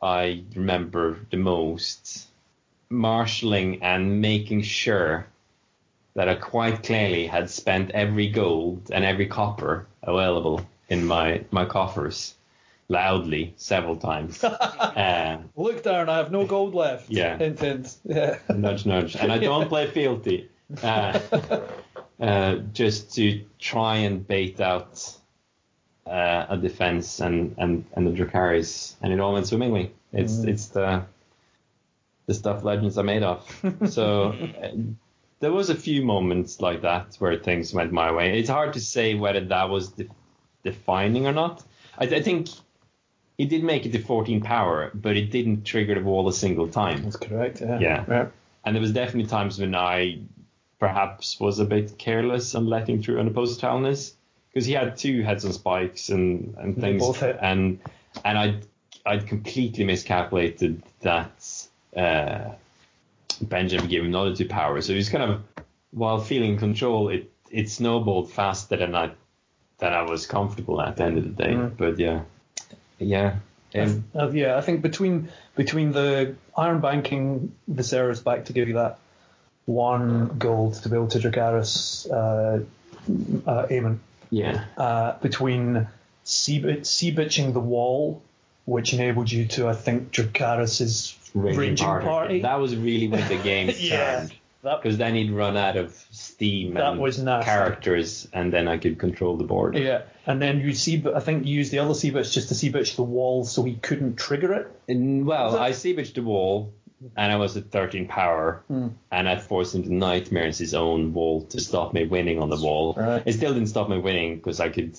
I remember the most. Marshalling and making sure that I quite clearly had spent every gold and every copper available in my, my coffers loudly several times. uh, Look, Darren, I have no gold left. Yeah. Hint, hint. Yeah. nudge, nudge. And I don't play fealty. Uh, uh, just to try and bait out uh, a defense and, and, and the Dracarys, and it all went swimmingly. It's it's the the stuff legends are made of. So uh, there was a few moments like that where things went my way. It's hard to say whether that was de- defining or not. I, I think it did make it to 14 power, but it didn't trigger the wall a single time. That's correct. Yeah. Yeah. yeah. And there was definitely times when I perhaps was a bit careless on letting through an unopposed challenge because he had two heads on spikes and, and They things, both hit. and and I'd I'd completely miscalculated that uh, Benjen gave him another two power, so he was kind of while feeling control, it it snowballed faster than I than I was comfortable at the end of the day. Mm. But yeah, yeah. Um, Uh, yeah, I think between between the iron banking Viserys back to give you that one gold to be able to Dracarys uh, uh, Aemon, yeah. uh, between sea, sea bitching the wall, which enabled you to, I think, Dracarys's ranging, party. That was really when the game turned. That- Because then he'd run out of steam That and was nasty. characters, and then I could control the board. yeah, and then you see, but I think you used the other sea just to sea bitch the wall so he couldn't trigger it. And, well, I sea bitched the wall, and I was at 13 power, Hmm. and I forced him to nightmares his own wall to stop me winning on the wall. Right. It still didn't stop me winning because I could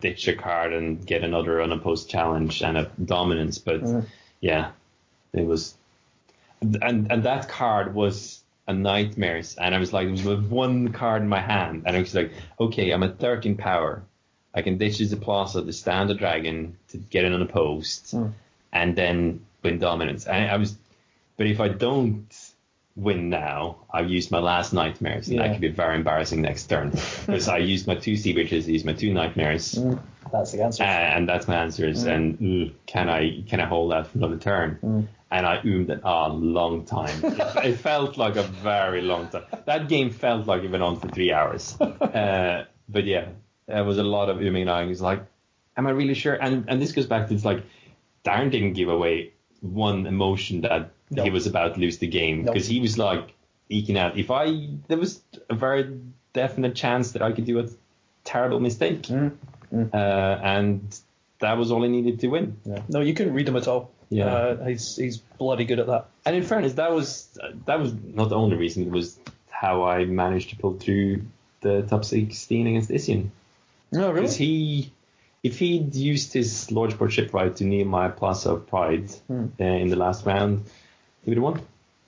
ditch a card and get another unopposed challenge and a dominance, but Hmm. yeah, it was, and and that card was a nightmares, and I was like, there was one card in my hand, and I was like, okay, I'm at 13 power. I can ditch the plaza to stand a dragon to get it unopposed, Hmm. and then win dominance. And I was, but if I don't win now, I've used my last nightmares, and Yeah. that could be very embarrassing next turn because I used my two sea witches, used my two nightmares, That's the answer. uh, and that's my answers. And ooh, can I can I hold out for another turn? Mm. And I oomed it a long time. it, it felt like a very long time. That game felt like it went on for three hours. Uh, but yeah, there was a lot of ooming and ahhing. It's like, am I really sure? And and this goes back to it's like, Darren didn't give away one emotion that No. he was about to lose the game No. because he was like eking out. If I there was a very definite chance that I could do a terrible mistake, Mm. Uh, and that was all I needed to win. Yeah. No, you couldn't read them at all. Yeah. Uh, he's he's bloody good at that. And in fairness, that was that was not the only reason. It was how I managed to pull through the top 16 against Isian. Oh, Because he, if he'd used his Lordsport shipwright to Nehemiah Plaza of Pride Hmm. uh, in the last round, he would have won.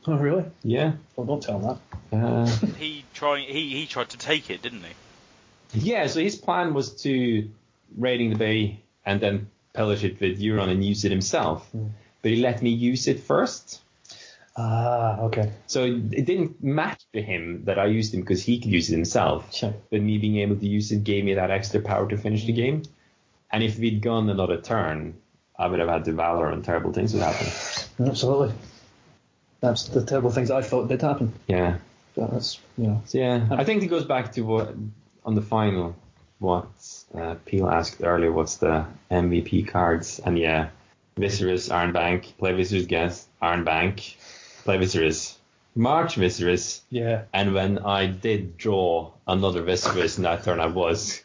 Oh, really? Yeah. Well, don't tell him that. Uh, He trying he, he tried to take it, didn't he? yeah, so his plan was to raiding the bay and then pillage it with Euron and use it himself. Hmm. But he let me use it first. Ah, okay. So it didn't matter to him that I used him because he could use it himself. Sure. But me being able to use it gave me that extra power to finish the hmm. game. And if we'd gone another turn, I would have had the Valor and terrible things would happen. Mm, absolutely. That's the terrible things I thought did happen. Yeah. But that's you know. So yeah, I think it goes back to what on the final, what uh, Peel asked earlier. What's the MVP cards? And yeah, Viserys, Iron Bank, play Viserys Guest, Iron Bank, play Viserys, March Viserys, Yeah. and when I did draw another Viserys in that turn, I was.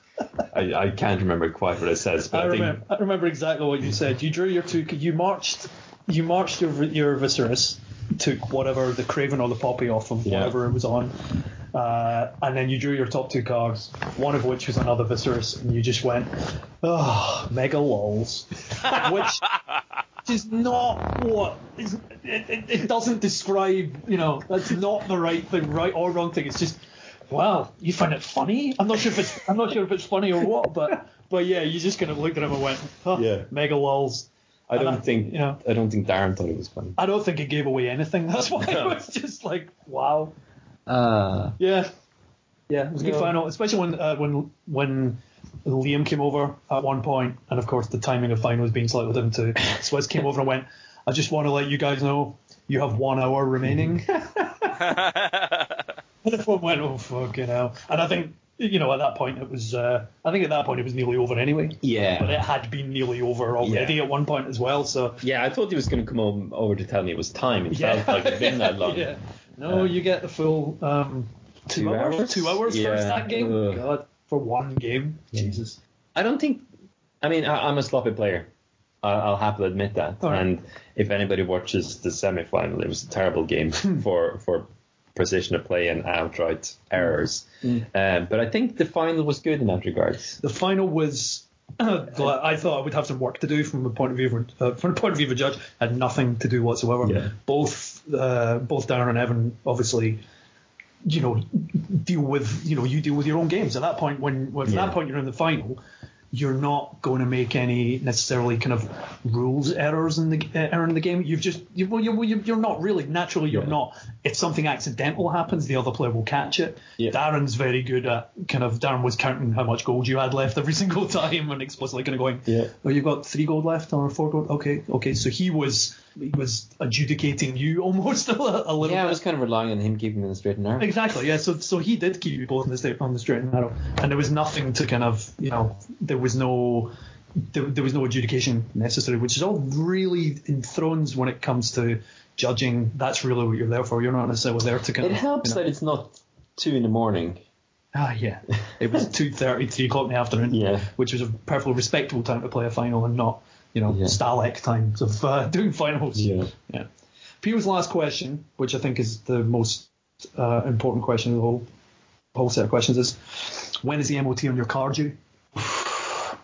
I, I can't remember quite what it says, but I I, think remember. I remember exactly what you said. You drew your two. You marched. You marched your your Viserys, took whatever the Craven or the Poppy off of Yeah. whatever it was on, uh, and then you drew your top two cards. One of which was another Viserys, and you just went, oh, mega lols, which is not what is. It, it, it doesn't describe. You know, that's not the right thing, right or wrong thing. It's just. Wow, you find it funny? I'm not sure if it's I'm not sure if it's funny or what, but but yeah, you just kind of looked at him and went, huh, Yeah. mega lols. I don't I- think you know. I don't think Darren thought it was funny. I don't think it gave away anything. That's why it was just like, wow. Uh, Yeah, yeah, it was a good No. final, especially when uh, when when Liam came over at one point, and of course the timing of final was being slightly different too. Swizz came over and went, I just want to let you guys know you have one hour remaining. And everyone went, oh fucking hell. And I think you know at that point it was, uh, I think at that point it was nearly over anyway. Yeah. But it had been nearly over already Yeah. at one point as well. So Yeah, I thought he was going to come home, over to tell me it was time. It Yeah. felt like it'd been that long. yeah. No, Uh, you get the full um, two, Two hours. hours? Two hours Yeah. for that game. Ugh. God, for one game. Jesus. I don't think. I mean, I, I'm a sloppy player. I, I'll happily admit that. All right. And if anybody watches the semi-final, it was a terrible game for for precision of play and outright errors. Mm. Um, but I think the final was good in that regard. The final was. I thought I would have some work to do from the point of view of, uh, from the point of view of a judge. Had nothing to do whatsoever. Yeah. Both uh, both Darren and Evan obviously, you know, deal with you know you deal with your own games. At that point, when, when at Yeah. that point you're in the final, you're not going to make any necessarily kind of rules errors in the uh, in the game. You've just you, well, you, you, you're not really naturally you're Yeah. not. If something accidental happens, the other player will catch it. Yeah. Darren's very good at kind of Darren was counting how much gold you had left every single time and explicitly kind of going, Yeah. oh, you've got three gold left or four gold. Okay, okay. So he was he was adjudicating you almost a, a little bit. Yeah, I was kind of relying on him keeping me in the straight and narrow. Exactly, yeah. So so he did keep you both in the straight, on the straight and narrow, and there was nothing to kind of you know there was no there, there was no adjudication necessary, which is all really enthrones when it comes to judging. That's really what you're there for. You're not necessarily there to kind It of It helps you know, that it's not two in the morning. ah yeah, it was two thirty, three o'clock in the afternoon, Yeah. which was a perfectly respectable time to play a final and not you know Yeah. Stahleck times of uh, doing finals. Yeah. Yeah. Peel's last question, which I think is the most uh, important question of the whole whole set of questions, is when is the MOT on your car due?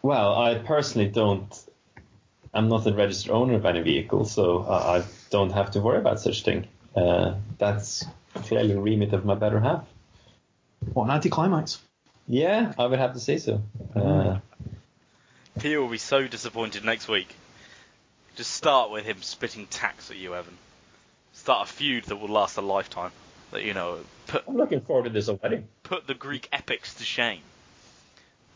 Well, I personally don't. I'm not a registered owner of any vehicle, so I, I don't have to worry about such thing. Uh, that's clearly a remit of my better half. What an anticlimax! Yeah, I would have to say so. Uh, Peel will be so disappointed next week. Just start with him spitting tax at you, Evan. Start a feud that will last a lifetime. That you know, put I'm looking forward to this already. put the Greek epics to shame.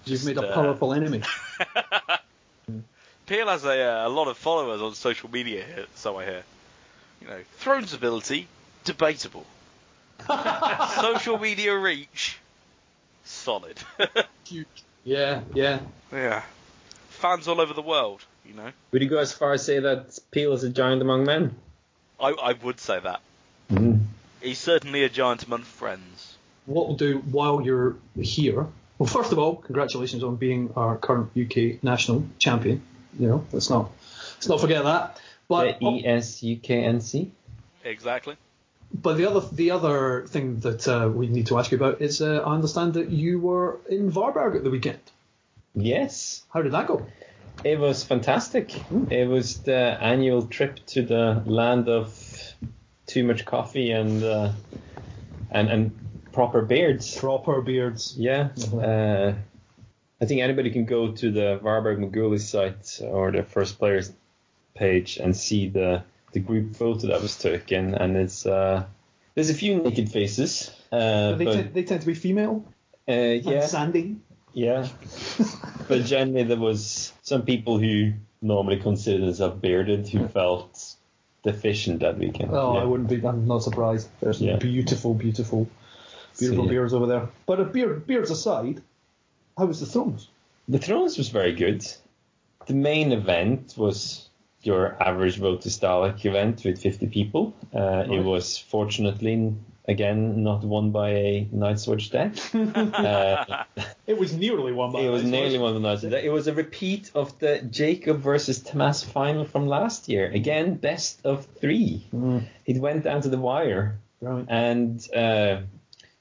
You've made a uh, powerful enemy. Peel has a, uh, a lot of followers on social media, here, so I hear. You know, Throne's ability debatable. social media reach solid. Yeah, yeah. yeah, fans all over the world. You know, Would you go as far as say that Peel is a giant among men? I, I would say that Mm. he's certainly a giant among friends. What we'll do while you're here. Well, first of all, congratulations on being our current UK national champion. You know, let's not let's not forget that. But the E S U K N C. Exactly. but the other the other thing that uh, we need to ask you about is uh, I understand that you were in Varberg at the weekend. Yes, How did that go? it was fantastic. It was the annual trip to the land of too much coffee and uh, and and proper beards. Proper beards. Yeah. Uh, I think anybody can go to the Varberg Maguli site or the first players page and see the the group photo that was taken, and it's uh, there's a few naked faces. Uh, they, but, tend, they tend to be female uh, and sandy. Yeah. but generally, there was some people who normally consider themselves bearded who felt deficient that weekend. Oh, yeah. I wouldn't be. I'm not surprised. There's Yeah. beautiful, beautiful, beautiful So, yeah. beards over there. But if beard, beards aside, how was the Thrones? The Thrones was very good. The main event was your average Road to Stahleck event with 50 people. Uh, It was fortunately, again, not won by a Night's Watch deck. uh, It was nearly one by it was nearly of the Night's Watch. It was a repeat of the Jacob versus Tomas final from last year. Again, best of three. Mm, It went down to the wire. right. And uh,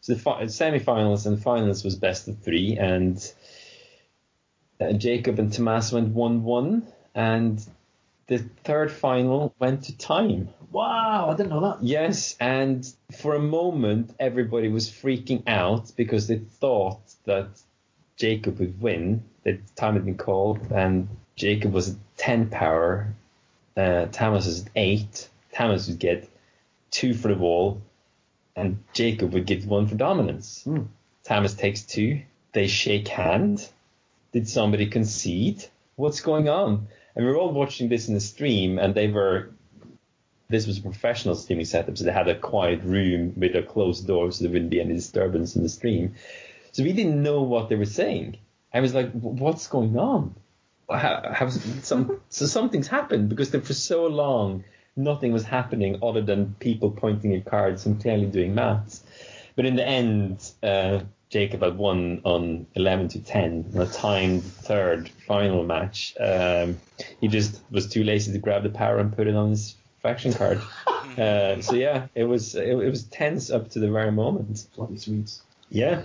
so the fi- semi-finals and finals was best of three, and uh, Jacob and Tomas went one-one, and the third final went to time. Wow, I didn't know that. Yes, and for a moment everybody was freaking out because they thought that Jacob would win. The time had been called, and Jacob was at ten power. Uh, Thomas was at eight. Thomas would get two for the wall, and Jacob would get one for dominance. Hmm. Thomas takes two. They shake hand. Did somebody concede? What's going on? And we were all watching this in the stream, and they were. This was a professional streaming setup, so they had a quiet room with a closed door, so there wouldn't be any disturbance in the stream. So we didn't know what they were saying. I was like, "What's going on? How, some, so something's happened because for so long nothing was happening other than people pointing at cards and clearly doing maths. But in the end, uh, Jacob had won on 11 to 10 in a timed third final match. Um, he just was too lazy to grab the power and put it on his faction card. uh, so yeah, it was it, it was tense up to the very moment. Bloody Swedes. Yeah.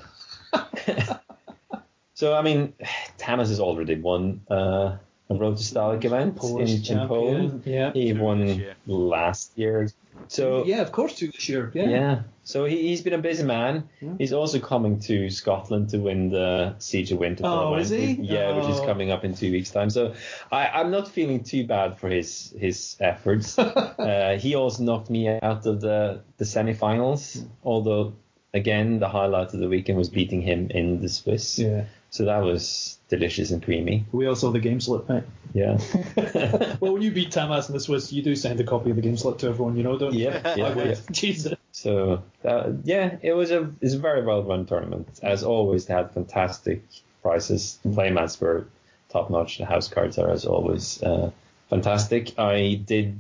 so I mean, Tamas has already won uh, a Road to Stahleck event Polish in, in Poland. yeah. He won this year. last year. So yeah, of course, two this year. Yeah. yeah. So he, he's been a busy man. Yeah. He's also coming to Scotland to win the Siege of Winter Oh, tournament. is he? Yeah, which is Oh. coming up in two weeks' time. So I, I'm not feeling too bad for his his efforts. uh, he also knocked me out of the, the semi-finals, although again the highlight of the weekend was beating him in the Swiss. Yeah. So that was delicious and creamy. We all saw the game slip, right? Yeah. well, when you beat Tamas in the Swiss, you do send a copy of the game slip to everyone, you know, don't you? Yeah, yeah, I would. yeah. Jesus. So that, yeah, it was a it's a very well run tournament. As always, they had fantastic prices. The playmats were top notch. The house cards are as always uh, fantastic. I did,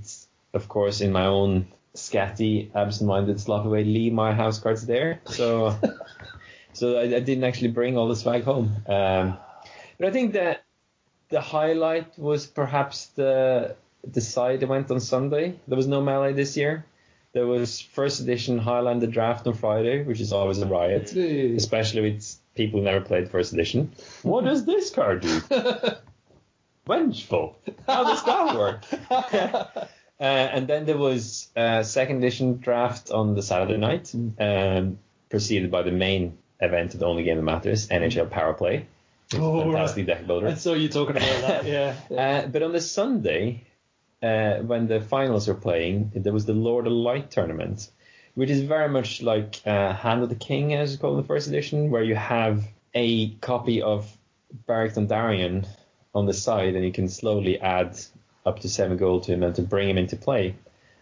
of course, in my own scatty, absent-minded, sloppy way, leave my house cards there. So so I, I didn't actually bring all the swag home. Um, but I think that the highlight was perhaps the the side that went on Sunday. There was no melee this year. There was first edition Highlander draft on Friday, which is always a riot, especially with people who never played first edition. What does this card do? Vengeful. How does that work? uh, and then there was uh, second edition draft on the Saturday night, um, preceded by the main event of the only game that matters, NHL Power Play. Oh, Fantastic deck builder. I saw you talking about that, yeah. Uh, but on the Sunday, uh, when the finals were playing, there was the Lord of Light tournament, which is very much like uh, Hand of the King, as it's called in the first edition, where you have a copy of Beric Dondarrion on the side, and you can slowly add up to seven gold to him and to bring him into play.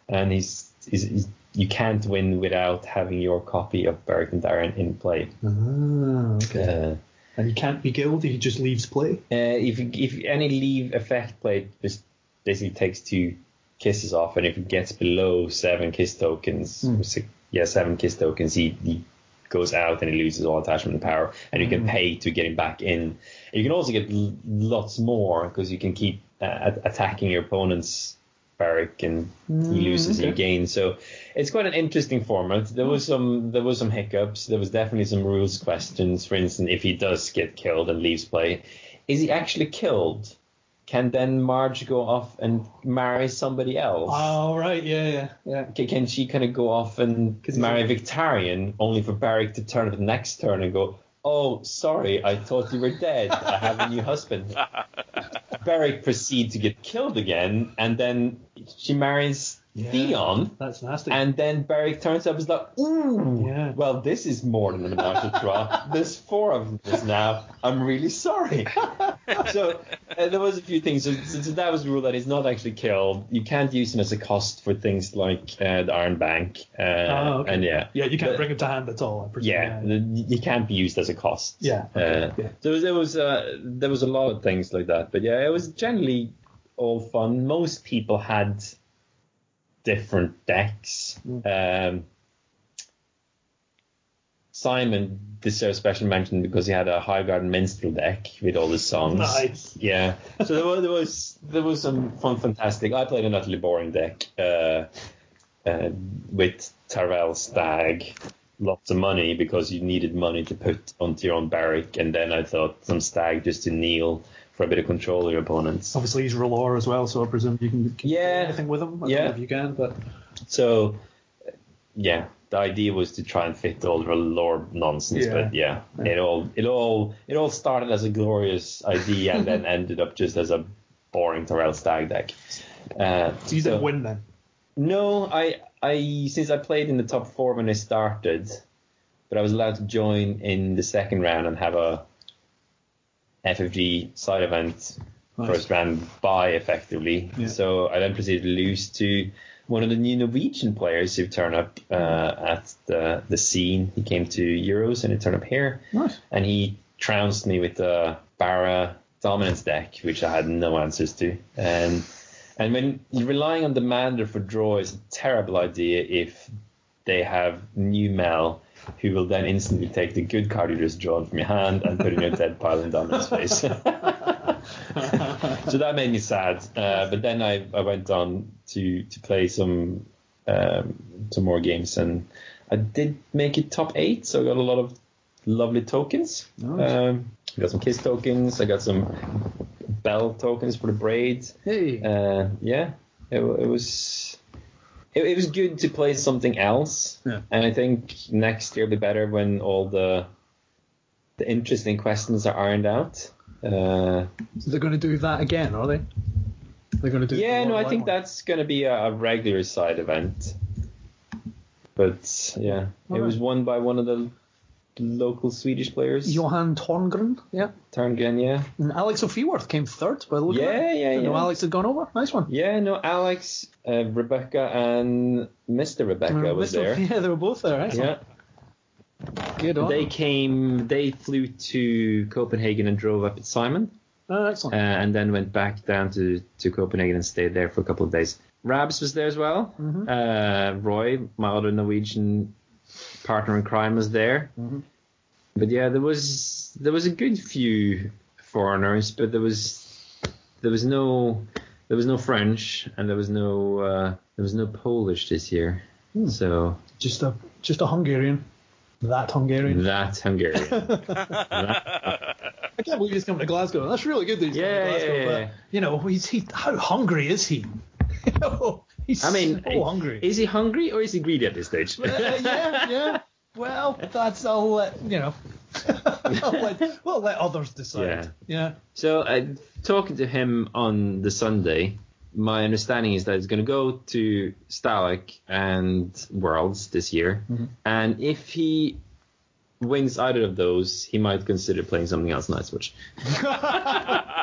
And he's, he's, he's you can't win without having your copy of Beric Dondarrion in play. Ah, okay. Uh, and he can't be killed, he just leaves play. Uh, if if any leave effect plate just basically takes two kisses off, and if it gets below seven kiss tokens, Hmm. si- yeah, seven kiss tokens, he, he goes out and he loses all attachment and power, and you can Hmm. pay to get him back in. You can also get l- lots more because you can keep uh, attacking your opponents Beric, and he mm, loses, you gain. So it's quite an interesting format. There was mm. some there was some hiccups. There was definitely some rules questions. For instance, if he does get killed and leaves play, is he actually killed? Can then Marge go off and marry somebody else? Oh right, yeah, yeah, yeah. Can, can she kind of go off and marry a- Victarion only for Beric to turn up the next turn and go, oh, sorry, I thought you were dead. I have a new husband. Beric proceeds to get killed again, and then she marries Yeah. Theon. That's nasty. And then Beric turns up and is like, ooh, Yeah. well, this is more than a menage a trois. There's four of this now. I'm really sorry. so uh, there was a few things. So, so, that was the rule that he's not actually killed. You can't use him as a cost for things like uh, the Iron Bank. Uh, Oh, okay. And yeah. yeah, you can't But- bring him to hand at all. I presume. yeah, the- you can't be used as a cost. Yeah, Uh, okay, yeah. So there was uh, there was a lot of things like that, but yeah, it was generally all fun. Most people had different decks. Mm. Um, Simon deserves special mention because he had a High Highgarden Minstrel deck with all the songs. Nice. Yeah. So there was, there was there was some fun, fantastic. I played an utterly boring deck uh, uh, with Tyrell Stag, lots of money because you needed money to put onto your own Beric, and then I thought some Stag just to kneel for a bit of control of your opponents. Obviously, he's R'hllor as well, so I presume you can, can Yeah. do anything with him. I Yeah. if you can, but So yeah, the idea was to try and fit all the lore nonsense, Yeah. but yeah, it all it all it all started as a glorious idea and then ended up just as a boring Tyrell Stag deck. Uh, so you so- didn't win then. No, I I since I played in the top four when I started, but I was allowed to join in the second round and have a FFG side event Nice. first round bye effectively. Yeah. So I then proceeded to lose to one of the new Norwegian players who turned up uh, at the the scene. He came to Euros and he turned up here Nice. and he trounced me with the Barra dominance deck, which I had no answers to. And and when you're relying on Demander for draw is a terrible idea if they have new Mel who will then instantly take the good card you just drawn from your hand and put it in your dead pile in dominance phase. so that made me sad. Uh, but then I, I went on to, to play some um, some more games and I did make it top eight, so I got a lot of lovely tokens. Nice. Um, I got some kiss tokens. I got some bell tokens for the braid. Hey. Uh, yeah, it, it was it, it was good to play something else. Yeah. And I think next year will be better when all the the interesting questions are ironed out. Uh, So they're going to do that again, are they? They're going to do. yeah, no, I think one. that's going to be a, a regular side event. But yeah, it Alright. was won by one of the local Swedish players. Johan Torngren, yeah, Torngren, yeah. and Alex O'Feeworth came third. By the look Yeah, yeah, yeah. Alex had gone over. Nice one. Yeah, no, Alex, uh, Rebecca, and Mr. Rebecca was Mr. there. Yeah, they were both there. Excellent. Yeah, Good on. they came. They flew to Copenhagen and drove up at Simon, Oh, uh, excellent. and then went back down to, to Copenhagen and stayed there for a couple of days. Rabs was there as well. Mm-hmm. Uh, Roy, my other Norwegian partner in crime, was there. Mm-hmm. But yeah, there was there was a good few foreigners, but there was there was no there was no French and there was no uh, there was no Polish this year. Hmm. So just a just a Hungarian. That Hungarian. that Hungarian. I can't believe he's coming to Glasgow. That's really good that he's Yeah, coming to Glasgow. yeah, yeah. But you know, he's he. How hungry is he? You know, he's I mean, so hungry. Is he hungry or is he greedy at this stage? Uh, yeah, yeah. Well, that's I'll let you know. I'll let, we'll let others decide. Yeah. So, uh, talking to him on the Sunday, my understanding is that he's going to go to Stahleck and Worlds this year, Mm-hmm. and if he wins either of those, he might consider playing something else in Icewatch.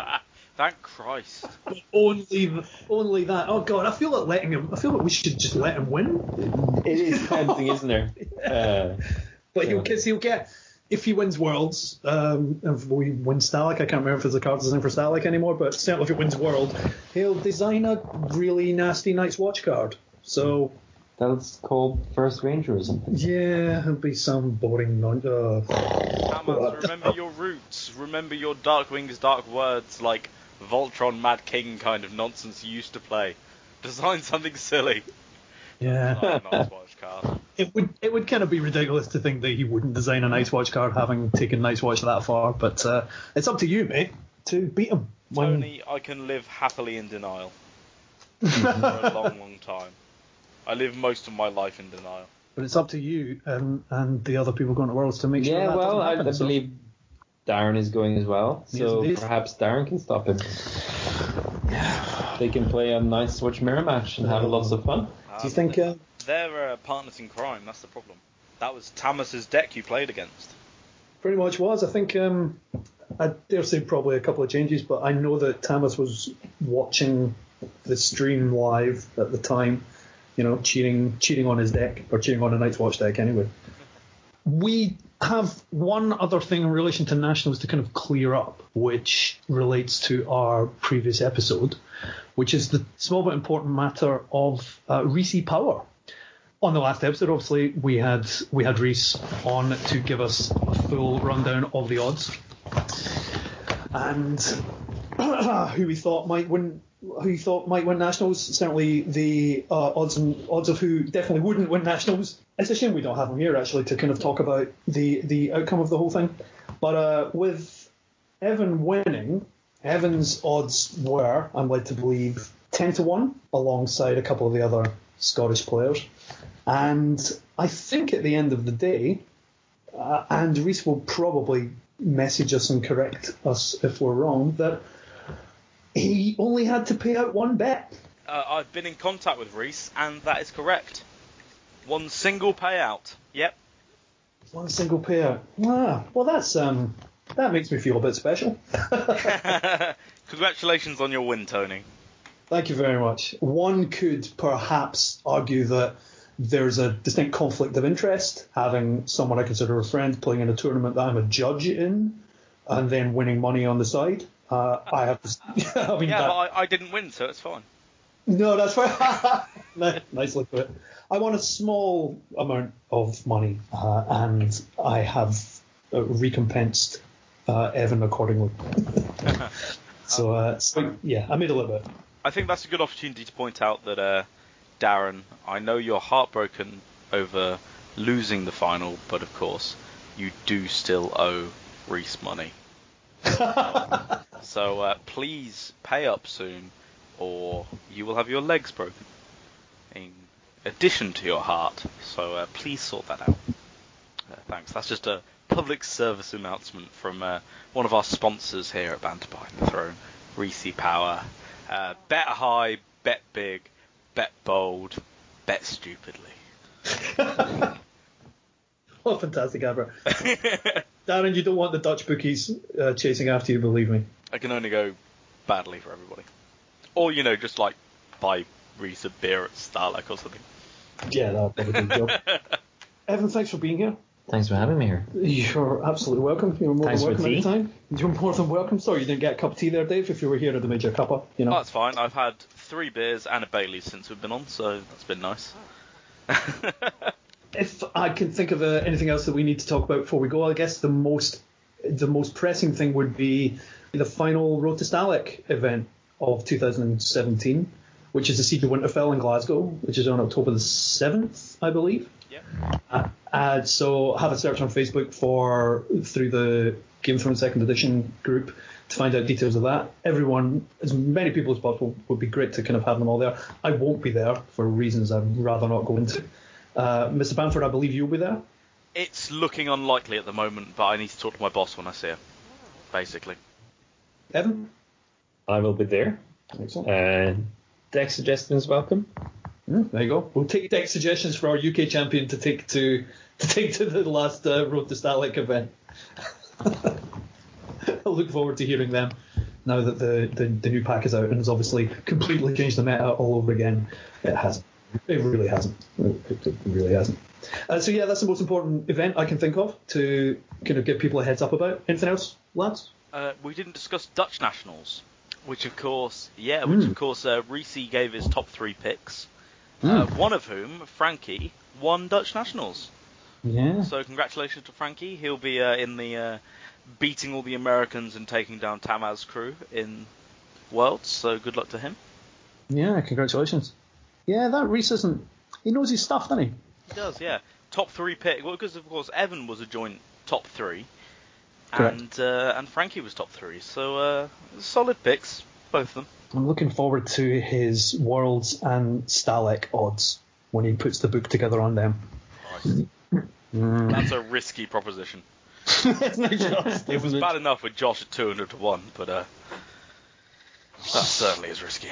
Thank Christ. But only, only that. Oh God, I feel like letting him. I feel like we should just let him win. It is tempting, isn't there? Uh, But he'll Yeah. because he'll get if he wins Worlds. Um, if we win Stahleck, I can't remember if there's a card design for Stahleck anymore. But certainly if it wins World, he'll design a really nasty Night's Watch card. So that's called First Ranger or something. yeah, it'll be some boring. Non- uh, Hammond, remember your roots. Remember your Dark Wings, Dark Words, like Voltron, Mad King kind of nonsense you used to play. Design something silly. Yeah. Design Night's Watch card. It would it would kind of be ridiculous to think that he wouldn't design a Night's Watch card, having taken Night's Watch that far. But uh, it's up to you, mate, to beat him. When, Tony, I can live happily in denial for a long, long time. I live most of my life in denial. but it's up to you and and the other people going to Worlds to make sure Yeah, that well, I, doesn't I happen. so- believe Darren is going as well, so indeed. perhaps Darren can stop him. They can play a nice Switch mirror match and have lots of fun. Do you think? Uh, They're uh, partners in crime, that's the problem. That was Tamas's deck you played against. pretty much was. I think um, I dare say probably a couple of changes, but I know that Tamas was watching the stream live at the time. You know, cheating cheating on his deck or cheating on a Night's Watch deck anyway. We have one other thing in relation to nationals to kind of clear up, which relates to our previous episode, which is the small but important matter of uh, Reese Power. On the last episode, obviously, we had we had Reese on to give us a full rundown of the odds and who we thought might win. Who he thought might win nationals? Certainly, the uh, odds and odds of who definitely wouldn't win nationals. It's a shame we don't have him here actually to kind of talk about the the outcome of the whole thing. But uh, with Evan winning, Evan's odds were, I'm led to believe, ten to one, alongside a couple of the other Scottish players. And I think at the end of the day, uh, and Reese will probably message us and correct us if we're wrong, that he only had to pay out one bet. Uh, I've been in contact with Reese, and that is correct. One single payout. Yep. One single payout. Ah, well, that's um, that makes me feel a bit special. Congratulations on your win, Tony. Thank you very much. One could perhaps argue that there's a distinct conflict of interest having someone I consider a friend playing in a tournament that I'm a judge in, and then winning money on the side. Uh, I have to. I mean, Yeah, that- but I, I didn't win, so it's fine. No, that's right. Ni- Nicely put. I want a small amount of money, uh, and I have uh, recompensed uh, Evan accordingly. so, uh, so, yeah, I made a little bit. I think that's a good opportunity to point out that, uh, Darren, I know you're heartbroken over losing the final, but of course, you do still owe Reese money. So uh, please pay up soon, or you will have your legs broken. In addition to your heart, so uh, please sort that out. Uh, thanks. That's just a public service announcement from uh, one of our sponsors here at Banter Behind the Throne, Reese Power. Uh, bet high, bet big, bet bold, bet stupidly. Oh, fantastic advert. Darren, you don't want the Dutch bookies uh, chasing after you, believe me. I can only go badly for everybody. Or, you know, just like buy Reese a beer at Starlight or something. Yeah, that'll probably do the job. Evan, thanks for being here. Thanks for having me here. You're absolutely welcome. You're more Thanks than for welcome tea. anytime. You're more than welcome. Sorry you didn't get a cup of tea there, Dave. If you were here, I'd have made you a cuppa. You know. Oh, that's fine. I've had three beers and a Bailey's since we've been on, so that's been nice. if I can think of uh, anything else that we need to talk about before we go, I guess the most the most pressing thing would be the final Road to Stahleck event of 2017, which is the Siege of Winterfell in Glasgow, which is on October the 7th, I believe. Yep. Uh, uh, so have a search on Facebook for through the Game of Thrones Second Edition group to find out details of that. Everyone, as many people as possible, would be great to kind of have them all there. I won't be there for reasons I'd rather not go into. Uh, Mr. Bamford, I believe you'll be there. It's looking unlikely at the moment, but I need to talk to my boss when I see her. Basically. Evan? I will be there. Excellent. Uh, deck suggestions welcome. Mm, there you go. We'll take deck suggestions for our UK champion to take to to take to the last uh, Road to Stahleck event. I look forward to hearing them now that the, the, the new pack is out and has obviously completely changed the meta all over again. It hasn't. It really hasn't. It, really hasn't. Uh, so yeah, that's the most important event I can think of to kind of give people a heads up about. Anything else, lads? Uh, we didn't discuss Dutch nationals, which of course, yeah, which Mm. of course, uh, Reese gave his top three picks. Uh, one of whom, Frankie, won Dutch nationals. Yeah. So congratulations to Frankie. He'll be uh, in the uh, beating all the Americans and taking down Tamaz crew in Worlds. So good luck to him. Yeah, congratulations. Yeah, that Reese isn't. He knows his stuff, doesn't he? He does, yeah. Top three pick. Well, because of course Evan was a joint top three, Correct. and uh, and Frankie was top three. So uh, solid picks, both of them. I'm looking forward to his Worlds and Stahleck odds when he puts the book together on them. That's a risky proposition. It was bad enough with Josh at 200 to 1, but uh, that certainly is risky.